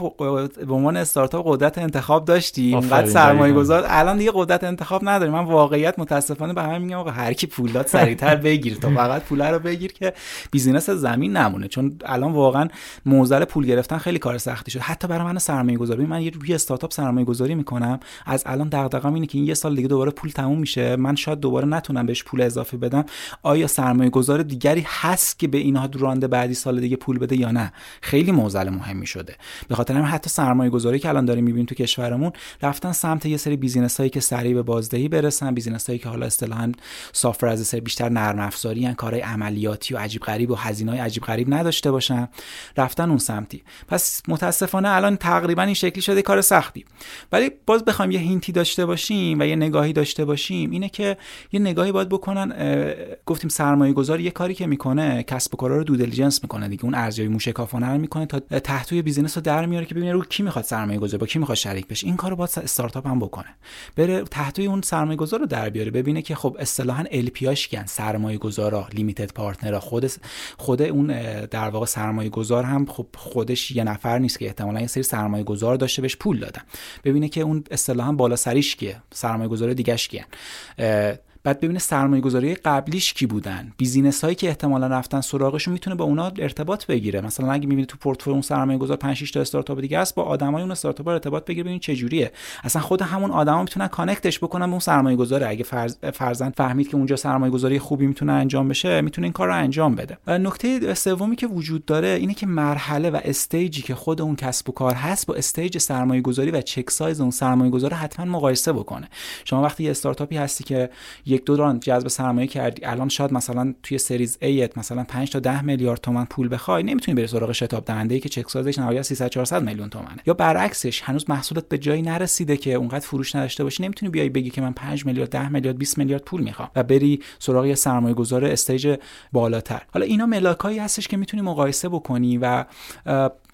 به عنوان استارتاپ قدرت انتخاب داشتیم. اینقدر سرمایه گذار الان دیگه قدرت انتخاب نداریم. من واقعیت متاسفانه به همه میگم آقا هر کی پول داد سریعتر بگیر. تا فقط پول رو بگیر که بیزینس زمین نمونه. چون الان واقعا معضل پول گرفتن خیلی کار سختی شد. حتی برای من سرمایه گذاری من یه روی استارتاپ سرمایه گذاری می‌کنم. از الان دغدغه‌م اینه که این یه سال دیگه دوباره پول تموم میشه. من شاید دوباره نتونم بهش پول اضافه بدم. آیا سرمایه گذار دیگری هست که به اینها round بعدی سال دیگه پول بده یا نه؟ خیلی معضل مهمی شده به خاطر همین حتی سرمایه گذاری که الان داریم می‌بینیم تو کشورمون رفتن سمت یه سری business هایی که سریع به بازدهی برسن business هایی که حالا اصطلاحا software as a service بیشتر نرم افزاری ان کارهای عملیاتی و عجیب غریب و هزینه های عجیب غریب نداشته باشن رفتن اون سمتی. پس متاسفانه الان تقریبا این شکلی شده کار سختی. ولی باز بخوایم یه hint ی داشته باشیم و یه نگاهی داشته باشیم اینه که یه نگاهی باید بکنن گفتیم سرمایه گذار یه کاری که می‌کنه کسب و کارا رو due diligence می‌کنه دیگه اون ارزیابی موشکافانه رو می‌کنه تا ته business رو در میاره که ببینه رو کی می‌خواد سرمایه گذار با کی می‌خواد شریک بشه. این کارو باید استارتاپ هم بکنه. بره ته اون سرمایه گذار رو در بیاره ببینه که خب اصطلاحا LP کیان سرمایه گذارا limited partner ها خود خود اون در واقع سرمایه گذار هم خب خودش یه نفر نیست که احتمالا یه سری سرمایه گذار داشته بهش پول دادن. ببینه که اون اصطلاحا بالا سریش کیه سرمایه گذار دیگهش کیه بعد ببینه سرمایه گذاری قبلیش کی بودن. business هایی که احتمالا رفتن سراغشون می‌تونه با اونا ارتباط بگیره. مثلا اگه می‌بینی تو پورتفولیو اون سرمایه گذار 5 6 تا استارتاپ دیگه است با آدمای اون استارتاپ ارتباط بگیره ببین چه جوریه. اصلا خود همون آدما می‌تونن connect ش بکنن به اون سرمایه گذاره اگه فرض فرضاً فهمید که اونجا سرمایه گذاری خوبی می‌تونه انجام بشه می‌تونه این کار رو انجام بده. نکته سومی که وجود داره اینه که مرحله و stage ی که خود اون کسب و کار هست با stage سرمایه گذاری و check size اون سرمایه گذار حتما مقایسه بکنه. شما وقتی یه استارتاپی هستی که یک دو دوران جذب سرمایه کردی. الان شاید مثلا توی سریز A مثلا 5 تا 10 میلیارد تومن پول بخوای نمی‌تونی بری سراغ شتاب دهنده ای که چک سازش نهایت 300 400 میلیون تومنه. یا برعکسش هنوز محصولات به جایی نرسیده که اونقدر فروش نداشته باشی نمی‌تونی بیای بگی که من 5 میلیارد 10 میلیارد 20 میلیارد پول می‌خوام و بری سراغ یه سرمایه گذار استیج بالاتر. حالا اینا ملاکایی هستش که می‌تونی مقایسه بکنی و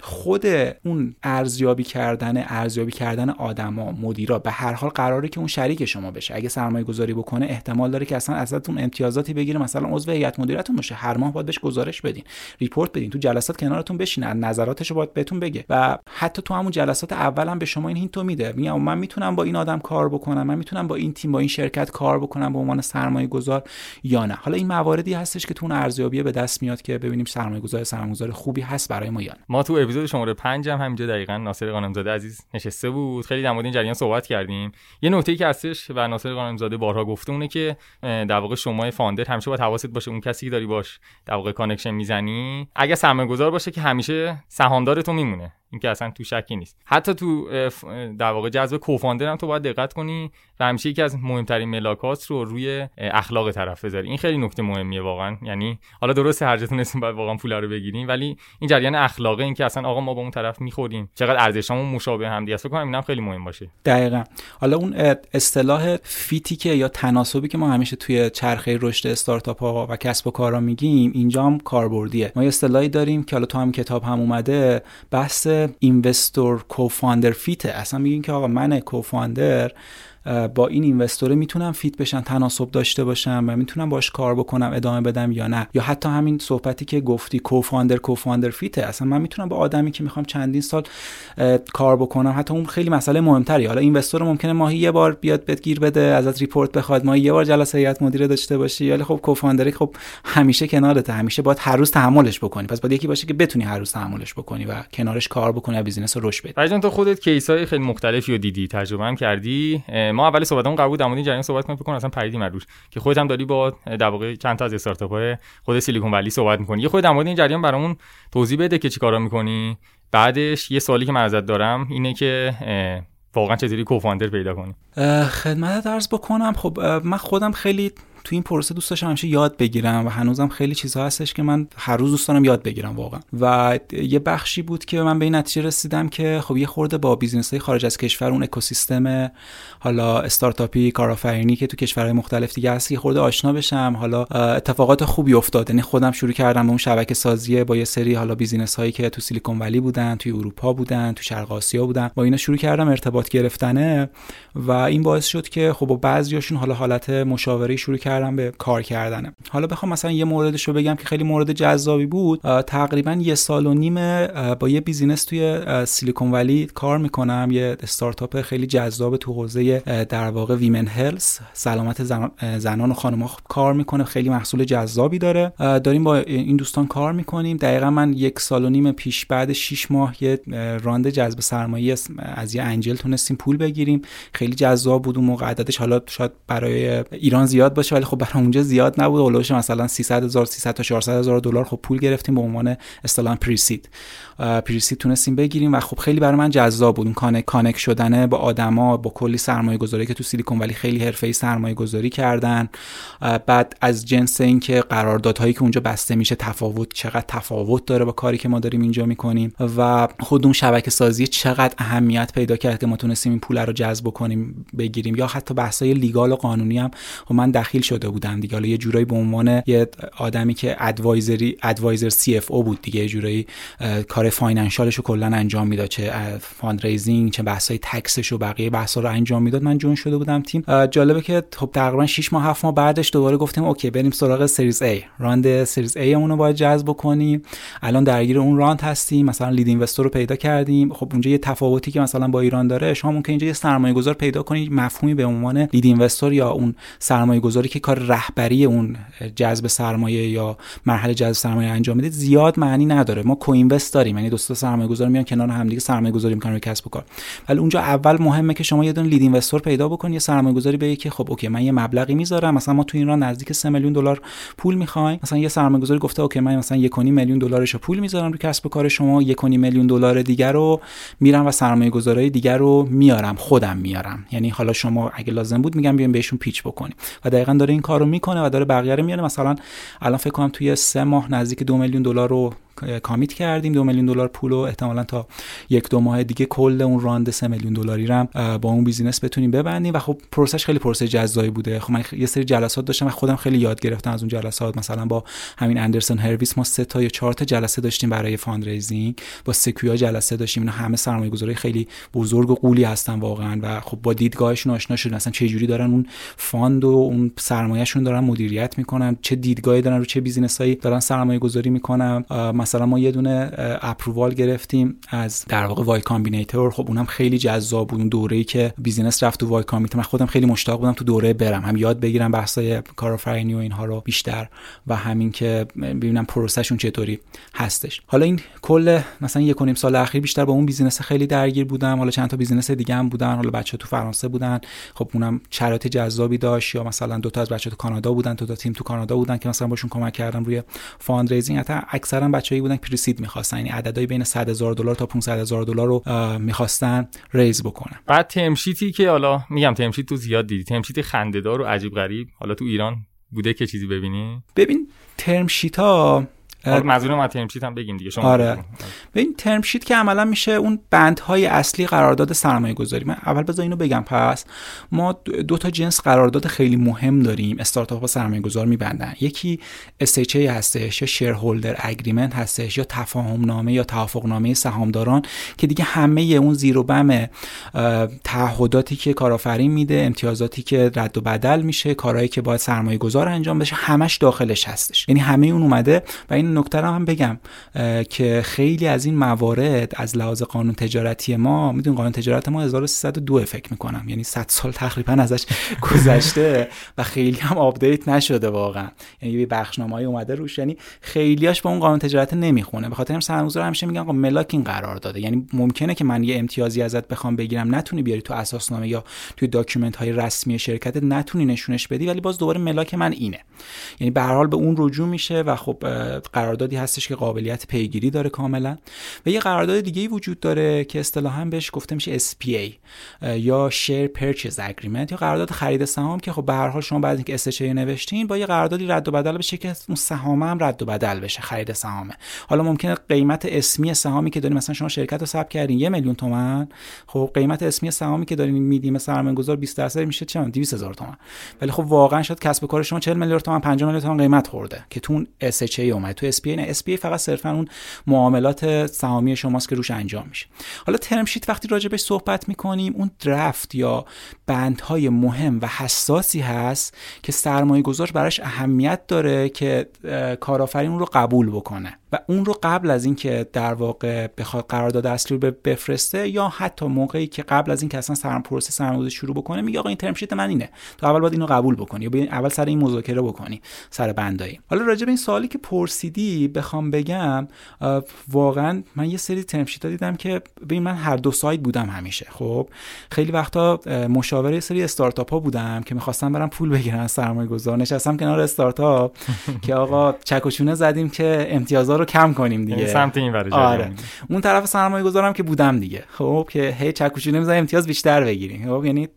خود اون ارزیابی کردن ارزیابی کردن آدما مدیرا به هر حال قراره که اون شریک شما بشه. اگه سرمایه گذاری بکنه احتمال داره که اصلا ازتون امتیازاتی بگیره مثلا عضو هیئت مدیرتون باشه. هر ماه باید بهش گزارش بدین. report بدین. تو جلسات کنارتون بشینه نظراتش رو باید بهتون بگه. و حتی تو همون جلسات اول هم به شما این hint و میده. میگم من می‌تونم با این آدم کار بکنم. من می‌تونم با این تیم با این شرکت کار بکنم به عنوان سرمایه گذار یا نه. حالا این مواردی هستش که تو اون ارزیابی به دست میاد که ببینیم سرمایه گذار سرمایه گذار خوبی هست برای ما یا نه. ما تو اپیزود شماره 5 هم همینجا دقیقا ناصر غانم‌زاده عزیز نشسته بود. خیلی در مورد این جریان صحبت کردیم. یه نکته که هستش و ناصر غانم‌زاده بارها گفته اونه که در واقع شما founder همیشه باید حواست باشه اون کسی که داری باش در واقع connection می‌زنی. اگه سرمایه گذار باشه که همیشه سهامدار تو میمونه. این که اصلا تو شکی نیست. حتی تو در واقع جذب co-founder هم تو باید دقت کنی. و همیشه یکی از مهمترین ملاکات رو روی اخلاق طرف بذاری. این خیلی نکته مهمیه واقعا. یعنی حالا درست هرجتون اسم باید واقعا پول رو بگیریم ولی این جریان اخلاقه این که اصلا آقا ما با اون طرف می‌خوریم چقدر ارزشمون مشابه هم دیگه فکر کنم اینم خیلی مهم باشه. دقیقا. حالا اون اصطلاح fit ی که یا تناسبی که ما همیشه توی چرخه رشد استارتاپ ها و کسب و کارا میگیم اینجا هم کاربردیه. ما یه اصطلاحی داریم که حالا تو هم کتاب هم اومده بحث investor co-founder fit ه. اصلا میگین که آقا من co-founder با این investor ه می‌تونم fit بشن تناسب داشته باشم و می‌تونم باش کار بکنم ادامه بدم یا نه. یا حتی همین صحبتی که گفتی co-founder co-founder fit ه. اصلا من می‌تونم با آدمی که می‌خوام چندین سال کار بکنم حتی اون خیلی مسئله مهمتری. حالا investor ممکنه ماهی یه بار بیاد بهت گیر بده ازت report بخواد ماهی یه بار جلسه هیئت مدیره داشته باشی. ولی خب co-founder خب همیشه کنارته. همیشه باید هر روز تحملش بکنی. پس باید یکی باشه که بتونی هر روز تحملش بکنی و کنارش کار بکنی و بیزینس رو رشد بدی. تو خودت کیسای خیلی مختلفی رو دیدی. تجربه هم کردی. ما اول صحبتمون قبول در مورد جریان صحبت کنیم فکر کنم اصلا پریدیم روش. که خودت هم داری با در واقع چند تا از استارتاپ های خود سیلیکون ولی صحبت می‌کنی. یه خود در مورد این جریان برامون توضیح بده که چیکارا می‌کنی. بعدش یه سوالی که من ازت دارم اینه که واقعا چطوری کوفاندر پیدا کنی؟ خدمت درس بکنم. خب من خودم خیلی تو این پروسه دوست داشتم همیشه یاد بگیرم و هنوزم خیلی چیزها هستش که من هر روز دوست دارم یاد بگیرم واقعا. و یه بخشی بود که من به این نتیجه رسیدم که خب یه خورده با business های خارج از کشور اون اکوسیستم حالا استارتاپی کارآفرینی که تو کشورهای مختلف دیگه هست یه خورده آشنا بشم. حالا اتفاقات خوبی افتاد. یعنی خودم شروع کردم به اون شبکه سازی با یه سری حالا business هایی که تو Silicon Valley بودن توی اروپا بودن تو شرق آسیا بودن. با اینا شروع کردم ارتباط گرفتنه و این باعث شد که خب با حالا حالت مشاوره شروع به کار کردنه. حالا بخوام مثلا یه موردش رو بگم که خیلی مورد جذابی بود. تقریبا یه سال و نیم با یه بیزینس توی سیلیکون ولی کار می‌کنم. یه استارتاپ خیلی جذاب تو حوزه در واقع ویمن هلس سلامت زنان و خانم‌ها کار می‌کنه. خیلی محصول جذابی داره. داریم با این دوستان کار می‌کنیم. دقیقا من یک سال و نیم پیش بعد 6 ماه یه round جذب سرمایه از یه angel تونستیم پول بگیریم. خیلی جذاب بود اون موقع. عددش حالا شاید برای ایران زیاد باشه ولی خب برای اونجا زیاد نبود. اولش مثلا 300 هزار 300 تا 400 هزار دلار خب پول گرفتیم به عنوان اصطلاحا pre-seed pre-seed تونستیم بگیریم و خب خیلی برای من جذاب بود. اون connect connect شدنه با آدما با کلی سرمایه گذاری که تو Silicon Valley خیلی حرفه‌ای سرمایه گذاری کردن بعد از جنس اینکه قراردادهایی که اونجا بسته میشه تفاوت چقدر تفاوت داره با کاری که ما داریم اینجا می‌کنیم و خود اون شبکه سازی چقدر اهمیت پیدا کرد که ما تونستیم این پول رو جذب کنیم بگیریم. یا حتی بحثای legal و قانونی هم خب من دخیل شده بودم دیگه. حالا یه جورایی به عنوان یه آدمی که advisory advisor CFO بود دیگه یه جورایی کار financial ش رو کلا انجام می‌داد چه fundraising چه بحثای tax ش و بقیه بحثا رو انجام می‌داد. من join شده بودم تیم. جالبه که خب تقریبا 6 ماه 7 ماه بعدش دوباره گفتیم OK بریم سراغ series A. round series A رو باید جذب کنیم الان درگیر اون round هستیم. مثلا lead investor رو پیدا کردیم. خب اونجا یه تفاوتی که مثلا با ایران داره شما ممکن اینجا یه سرمایه گذار پیدا کنید مفهومی به عنوان lead investor یا اون سرمایه گذاری که کار رهبری اون جذب سرمایه یا مرحله جذب سرمایه انجام میده زیاد معنی نداره. ما co-invest داریم. یعنی دوستا سرمایه گذار میان کنار هم دیگه سرمایه گذاری می‌کنن روی کسب و کار. ولی اونجا اول مهمه که شما یه دونه lead investor پیدا بکنید یه سرمایه گذاری بگی که خب OK من یه مبلغی می‌ذارم مثلا ما تو ایران نزدیک 3 میلیون دلار پول می‌خوایم. مثلا یه سرمایه گذاری گفته OK من مثلا 1.5 میلیون دلارش پول می‌ذارم روی کسب و کار شما 1.5 میلیون دلار دیگر رو میرم و سرمایه گذاری دیگر رو میارم خودم میارم یعنی حالا شما اگه لازم بود میگم بیایم بهشون pitch بکنیم. و دقیقا داره این کارو می‌کنه و داره بقیه رو میاره مثلا الان فکر کنم توی سه ماه نزدیک دو میلیون دلار رو commit کردیم دو میلیون دلار پول و احتمالا تا یک دو ماه دیگه کل اون round سه میلیون دلاری رم با اون business بتونیم ببندیم. و خب پروسش خیلی پروسه جذابی بوده. خب من یه سری جلسات داشتم و خودم خیلی یاد گرفتم از اون جلسات. مثلا با همین Andreessen Horowitz ما سه تا یا چهار تا جلسه داشتیم برای fundraising. با Sequoia جلسه داشتیم. اینا همه سرمایه‌گذاری خیلی بزرگ و غولی هستن واقعا. و خب با دیدگاهشون آشنا شدیم مثلا چه جوری دارن اون fund و اون سرمایهشون دارن مدیریت می‌کنن؟ چه دیدگاهی دارن رو چه business ایی دارن سرمایه گذاری می‌کنن ما یه دونه approval گرفتیم از در واقع Y Combinator. خب اونم خیلی جذاب بود اون دوره‌ای که business رفت تو Y Combinator. من خودم خیلی مشتاق بودم تو دوره برم هم یاد بگیرم بحثای کارآفرینی و اینها رو بیشتر و همین که ببینم پروسهشون چطوری هستش. حالا این کل مثلا یک و نیم سال اخیر بیشتر با اون business خیلی درگیر بودم. حالا چند تا business دیگه هم بودن. حالا بچه تو فرانسه بودن. خب اونم شرایط جذابی داشت یا مثلا دو تا از بچه تو کانادا بودن دو تا تیم تو کانادا بودن که مثلا باشون کمک کردم روی fundraising حتی اکثرا بچه‌ای بودن که pre-seed می‌خواستن. یعنی عددهای بین 100 هزار دلار تا 500 هزار دلار رو می‌خواستن raise بکنن. بعد term sheet ی که حالا میگم term sheet تو زیاد دیدی. term sheet خنده‌دار و عجیب غریب. حالا تو ایران بوده که چیزی ببینی؟ ببین ترم ها منظورم از term sheet هم بگیم دیگه شما آره. به این term sheet که عملا میشه اون بندهای اصلی قرارداد سرمایه گذاری من اول بذار اینو بگم پس ما دو تا جنس قرارداد خیلی مهم داریم. استارتاپ ها سرمایه گذار میبندن. یکی SHA هستش یا شیرهولدر اگریمنت هستش یا تفاهم نامه یا توافق نامه سهامداران که دیگه همه اون زیر و بم تعهداتی که کارآفرین میده امتیازاتی که رد و بدل میشه کارهایی که باید سرمایه گذار انجام بشه همش داخلش هستش. یعنی همه اون اومده و این نکته هم بگم که خیلی از این موارد از لحاظ قانون تجارتی ما میدون قانون تجارت ما 1302 فکر می‌کنم یعنی 100 سال تقریبا ازش [LAUGHS] گذشته و خیلی هم update نشده واقعا. یعنی یه بخشنامه‌ای اومده روش یعنی خیلیاش با اون قانون تجارت نمی‌خونه. به خاطر همین سرمایه‌گذار همیشه میگن آقا ملاک این قرار داده. یعنی ممکنه که من یه امتیازی ازت بخوام بگیرم نتونی بیاری تو اساسنامه یا توی document های رسمی شرکتت نتونی نشونش بدی ولی باز دوباره ملاک من اینه. یعنی به هر حال به اون رجوع میشه و خب قراردادی هستش که قابلیت پیگیری داره کاملا. و یه قرارداد دیگه ای وجود داره که اصطلاحا بهش گفته میشه SPA یا Share Purchase Agreement یا قرارداد خرید سهام که خب به هر حال شما بعد اینکه SHA نوشتین با یه قراردادی رد و بدل بشه که اون سهام هم رد و بدل بشه خرید سهامه. حالا ممکنه قیمت اسمی سهامی که دارین مثلا شما شرکت رو ثبت کردین یه میلیون تومن خب قیمت اسمی سهامی که دارین میدیم سرمایه‌گذار 20 درصد میشه چند 200 هزار تومن ولی خب واقعا شاید کسب کار شما 40 میلیارد تومن 50 میلیارد تومن قیمت خورده که تو SHA اومد تو SPA نه. SPA فقط صرفا اون معاملات سهامی شماست که روش انجام میشه. حالا ترم شیت وقتی راجبش صحبت می‌کنیم اون درفت یا بندهای مهم و حساسی هست که سرمایه گذار براش اهمیت داره که کارآفرین اون رو قبول بکنه. و اون رو قبل از اینکه در واقع بخواد قرارداد اصلی رو بفرسته یا حتی موقعی که قبل از اینکه اصلا سرم پروسه سرمایه‌گذاری شروع بکنه میگه آقا این ترم شیت من اینه. تو اول باید اینو قبول بکنی یا اول سر این مذاکره بکنی سر بندایی. حالا راجع به این سوالی که پرسیدی بخوام بگم واقعا من یه سری ترم شیت دیدم که ببین من هر دو سایت بودم همیشه خب؟ خیلی وقتا مشاوره سری استارتاپ ها بودم که می‌خواستم برم پول بگیرن سرمایه گذار نشستم کنار استارتاپ [LAUGHS] که آقا چک زدیم که امتیازا رو کم کنیم دیگه. یعنی سمت این آره. اون طرف سرمایه گذارم که بودم دیگه. خب که هی چکوشی نمی‌زنم امتیاز بیشتر بگیریم. خب یعنی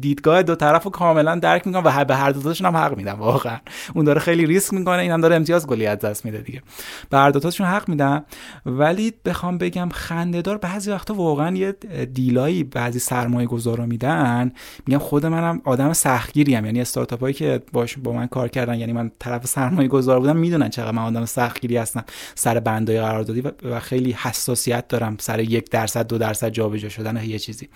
دیدگاه دو طرف رو کاملا درک می‌کنم و به هر دوتاشون هم حق میدم واقعا. اون داره خیلی ریسک می‌کنه اینم داره امتیاز کلی از دست میده دیگه. به هر دوتاشون حق میدم. ولی بخوام بگم خندهدار بعضی وقتا واقعا یه deal ایی بعضی سرمایه گذارا میدن. میگم خود منم آدم سختگیری ام یعنی استارتاپ هایی که باش با من کار کردن یعنی من طرف سرمایه گذار بودم می‌دونن چقدر من آدم سختگیری هستم. سر بندای قراردادی و خیلی حساسیت دارم. سر یک درصد دو درصد جابجا شدن یه چیزی.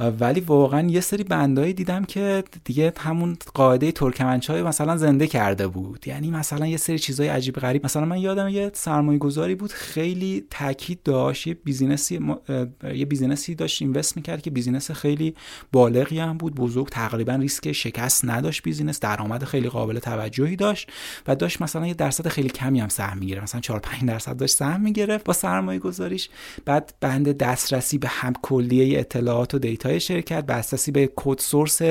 ولی واقعا یه سری بندایی دیدم که دیگه همون معاهده ترکمنچای مثلا زنده کرده بود. یعنی مثلا یه سری چیزای عجیب غریب. مثلا من یادم یه سرمایه گذاری بود. خیلی تاکید داشت. یه business ی یه business ی داشت invest می‌کرد که business خیلی بالغی هم بود. بزرگ تقریبا ریسک شکست نداشت business. درآمد خیلی قابل توجهی داشت و داشت مثلا یه درصد خیلی کمی هم سهم می‌گرفت. مثلا 4 5 درصد داشت سهم می‌گرفت با سرمایه گذاریش بعد بند دسترسی به هم کلیه اطلاعات و data های شرکت به اساسی به کد source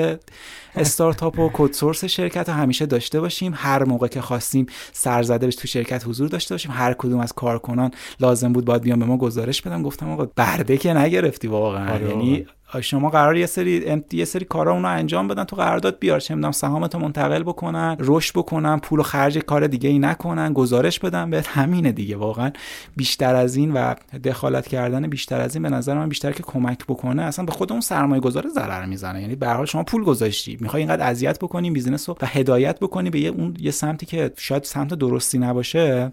استارتاپ و کد source شرکت رو همیشه داشته باشیم. هر موقع که خواستیم سرزده بهش تو شرکت حضور داشته باشیم. هر کدوم از کارکنان لازم بود باید بیان به ما گزارش بدم گفتم آقا برده که نگرفتی واقعا. آره یعنی شما قرار یه سری یه سری کارا اونو انجام بدن. تو قرارداد بیار. چه می‌دونم سهامتو منتقل بکنن رشد بکنن پول و خرج کار دیگه ای نکنن گزارش بدن. به همینه دیگه. واقعا بیشتر از این و دخالت کردن بیشتر از این به نظر من بیشتر که کمک بکنه. اصلا به خود اون سرمایه گذار ضرر می‌زنه. یعنی به حال شما پول گذاشتی. می‌خوای اینقدر اذیت بکنی بیزینس رو و هدایت بکنی به یه اون یه سمتی که شاید سمت درستی نباشه.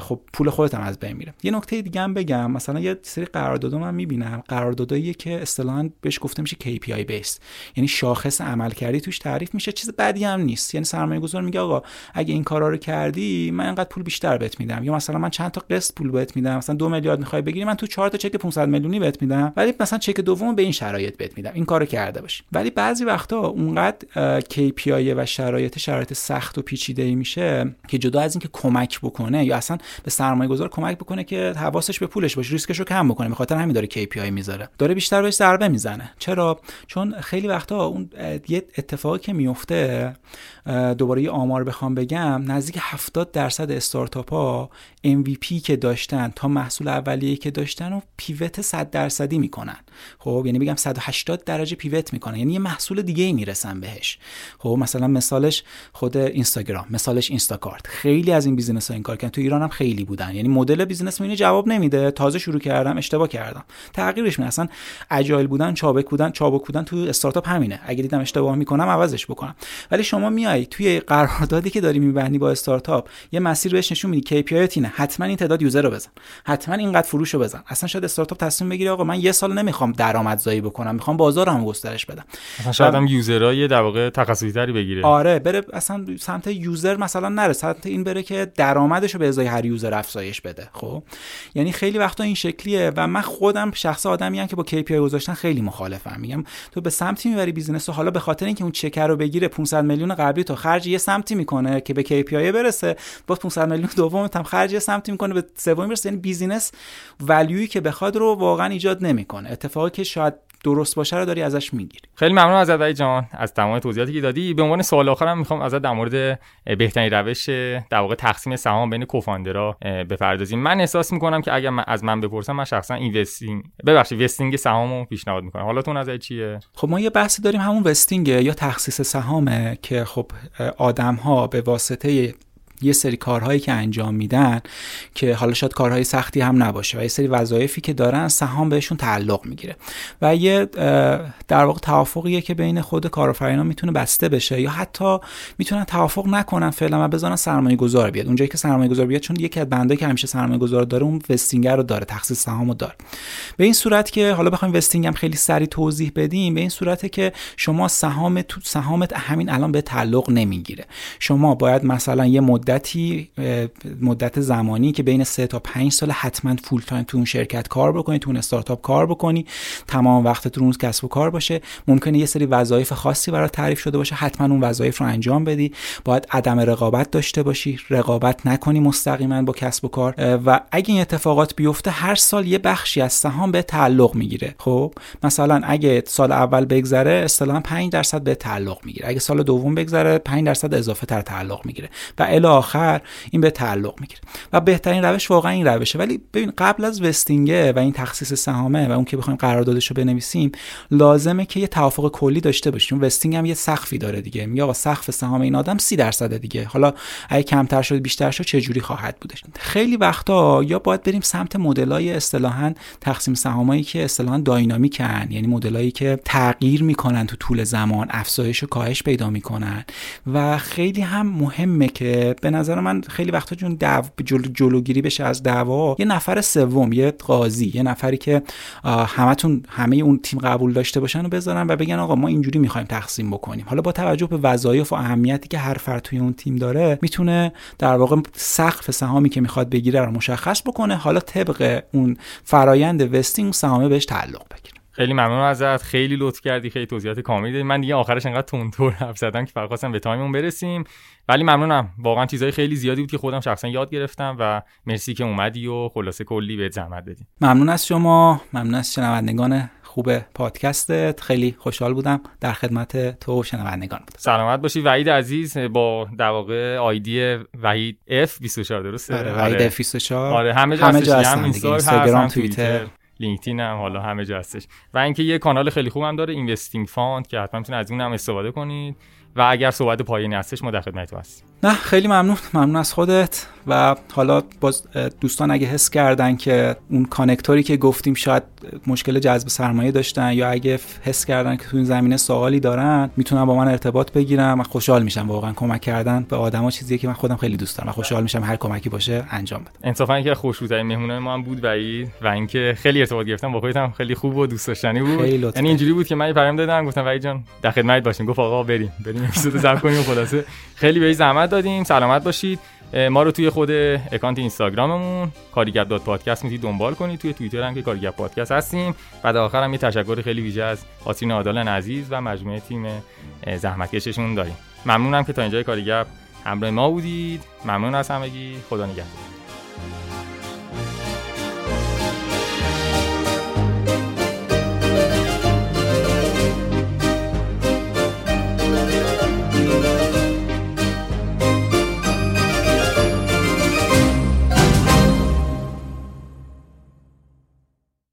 خب پول خودت هم از بین میره. یه نکته دیگه هم بگم مثلا یه سری قرارداد من می‌بینم. قراردادایی که اصطلاحا بهش گفته میشه KPI بیس یعنی شاخص عمل کردی توش تعریف میشه چیز بدی هم نیست. یعنی سرمایه گذار میگه آقا اگه این کارا رو کردی من انقدر پول بیشتر بهت میدم. یا مثلا من چند تا قسط پول بهت میدم. مثلا دو میلیارد می‌خوای بگیری من تو چهار تا چک 500 میلیونی بهت میدم. ولی مثلا چک دوم به این شرایط بهت میدم. این کارو کرده باش. ولی بعضی وقتا اونقدر KPI و شرایط شرایط سخت و پیچیده ای میشه که جدا از اینکه کمک بکنه اصلا به سرمایه گذار کمک بکنه که حواسش به پولش باشه ریسکش رو کم بکنه به خاطر همین داره KPI می‌ذاره. داره بیشتر بهش ضربه می‌زنه. چرا؟ چون خیلی وقتا اون یه اتفاقی که میفته دوباره یه آمار بخوام بگم نزدیک 70 درصد استارتاپ ها MVP که داشتن تا محصول اولیه که داشتن و پیوت 100 درصدی می‌کنن. خب یعنی بگم 180 درجه پیوت می‌کنن. یعنی یه محصول دیگه ای می‌رسن بهش. خب مثلا مثالش خود اینستاگرام مثالش اینستاکارت. خیلی از این business ها این کار کردن. تو ایران هم خیلی بودن. یعنی مدل business اینو جواب نمیده. تازه شروع کردم اشتباه کردم. تغییرش می اصلا agile بودن چابک بودن چابک بودن تو استارتاپ همینه. اگه دیدم اشتباه می‌کنم عوضش بکنم. ولی شما میای توی قراردادی که داری میبندی با استارتاپ یه مسیر بهش نشون میدی. KPI اینه. حتما این تعداد user رو بزن. حتما اینقدر فروش رو بزن. اصلا شاید استارتاپ تصمیم بگیره آقا من یه سال نمی‌خوام درآمدزایی بکنم. می‌خوام بازارم گسترش بدم. مثلا شاید هم user ای در واقع تخصصی تری بگیره. آره بره اصلا سمت user مثلا نره. سمت این بره که درآمدش رو به ازای هر user افزایش بده خب؟ یعنی خیلی وقتا این شکلیه و من خودم شخص آدمی هم که با KPI گذاشتن خیلی مخالفم. میگم تو به سمتی می‌بری business حالا به خاطر اینکه اون چک رو بگیره 500 میلیون قبلی تو خرج یه سمتی می‌کنه که به KPI برسه با 500 میلیون دوم هم خرج یه سمتی می‌کنه به سوم برسه یعنی business value ی که بخواد رو واقعا ایجاد نمی‌کنه. اتفاقی که شاید درست باشه رو داری ازش می‌گیری. خیلی ممنون از علی جان از تمام توضیحاتی که دادی. به عنوان سوال آخرم می‌خوام ازت در مورد بهترین روش در واقع تقسیم سهام بین کوفاندرا بپردازیم. من احساس می‌کنم که اگر من از من بپرسم من شخصا اینوستینگ ببخشید وستینگ سهامو پیشنهاد می‌کنم. حالا تو نظر چیه؟ خب ما یه بحثی داریم همون وستینگ یا تخصیص سهامه که خب آدم ها به واسطه یه سری کارهایی که انجام میدن که حالا شاید کارهای سختی هم نباشه و یه سری وظایفی که دارن سهام بهشون تعلق می‌گیره و یه در واقع توافقیه که بین خود کارآفرینان می‌تونه بسته بشه یا حتی می‌تونن توافق نکنن فعلا و بذارن سرمایه گذار بیاد. اونجایی که سرمایه گذار بیاد چون یکی از بندایی که همیشه سرمایه گذار داره اون vesting رو داره تخصیص سهامو داره. به این صورت که حالا بخوایم vesting هم خیلی سریع توضیح بدیم به این صورته که شما سهام تو سهامت همین الان به تعلق نمی‌گیره. شما باید مثلا یه مدتی مدت زمانی که بین 3 تا 5 سال حتما full time تو اون شرکت کار بکنی تو اون استارتاپ کار بکنی تمام وقتت رو کسب و کار باشه. ممکنه یه سری وظایف خاصی برات تعریف شده باشه حتما اون وظایف رو انجام بدی. باید عدم رقابت داشته باشی رقابت نکنی مستقیما با کسب و کار. و اگه این اتفاقات بیفته هر سال یه بخشی از سهام به تعلق می‌گیره. خب مثلا اگه سال اول بگذره اصطلاحا 5 درصد به تعلق می‌گیره. اگه سال دوم بگذره 5 درصد اضافه تر تعلق می‌گیره. و الی آخر این به تعلق می‌گیره. و بهترین روش واقعا این روشه. ولی ببین قبل از وستینگه و این تخصیص سهامه و اون که بخوایم قراردادش رو بنویسیم لازمه که یه توافق کلی داشته باشیم. وستینگ هم یه سقفی داره دیگه. میگه آقا سقف سهام این آدم 30 درصد دیگه. حالا اگه کمتر شد بیشتر شد چه جوری خواهد بودش؟ خیلی وقتا یا باید بریم سمت مدلای اصطلاحا تقسیم سهامایی که اصطلاحا داینامیکن. یعنی مدلایی که تغییر می‌کنن تو طول زمان افزایش و کاهش پیدا می‌کنن. و خیلی هم مهمه که به نظر من خیلی وقتا چون دو... جلو... جلوگیری بشه از دعوا یه نفر سوم یه قاضی یه نفری که همتون همه اون تیم قبول داشته باشن و بذارن و بگن آقا ما اینجوری می‌خوایم تقسیم بکنیم. حالا با توجه به وظایف و اهمیتی که هر فرد توی اون تیم داره می‌تونه در واقع سقف سهامی که می‌خواد بگیره رو مشخص بکنه حالا طبق اون فرایند vesting سهامه بهش تعلق بگیره. خیلی ممنون ازت. خیلی لطف کردی. خیلی توضیحات کاملی دادی. من دیگه آخرش انقدر تند تند حرف زدم که فقط خواستم به time مون برسیم. ولی ممنونم. واقعا چیزای خیلی زیادی بود که خودم شخصا یاد گرفتم و مرسی که اومدی و خلاصه کلی بهت زحمت دادیم ممنون از شما. ممنون از شنوندگان خوب پادکستت. خیلی خوشحال بودم در خدمت تو شنوندگان بودم. سلامت باشی. وحید عزیز با در واقع ID وحید F 24 درسته؟ آره وحید F 24 آره همه جا, همه جا هستن اینستاگرام توییتر. لینکدین هم حالا همه جا هستش. و اینکه یه کانال خیلی خوبم داره Investing Fund که حتما می‌تونید از اون هم استفاده کنید. و اگر صحبت پایانی هستش ما در خدمت هستیم. نه خیلی ممنون. ممنون از خودت. و حالا باز دوستان اگه حس کردن که اون کانکتوری که گفتیم شاید مشکل جذب سرمایه داشتن یا اگه حس کردن که تو این زمینه سوالی دارن می‌تونن با من ارتباط بگیرم و خوشحال میشم. واقعا کمک کردن به آدما چیزیه که من خودم خیلی دوست دارم و خوشحال میشم هر کمکی باشه انجام بدم انصافا که خوشروترین مهمونای ما هم بود و و اینکه خیلی ارتباط گرفتم. با خودت هم خیلی خوب و دوست داشتنی بود. یعنی اینجوری بود که من پیام دادم گفتم وحید جان در خدمت باشیم گفت آقا بریم. بریم. [LAUGHS] اپیزود ضبط کنیم خلاصه. خیلی به زحمت دادیم. سلامت باشید. ما رو توی خود اکانت اینستاگراممون کاریگپ دات پادکست می‌تونید دنبال کنید. توی توییتر هم که کاریگپ پادکست هستیم. بعد آخر هم یه تشکر خیلی ویژه از آسین عادل عزیز و مجموعه تیم زحمتکششون داریم. ممنونم که تا اینجای کاریگپ همراه ما بودید. ممنون از همگی. خدا نگهدار.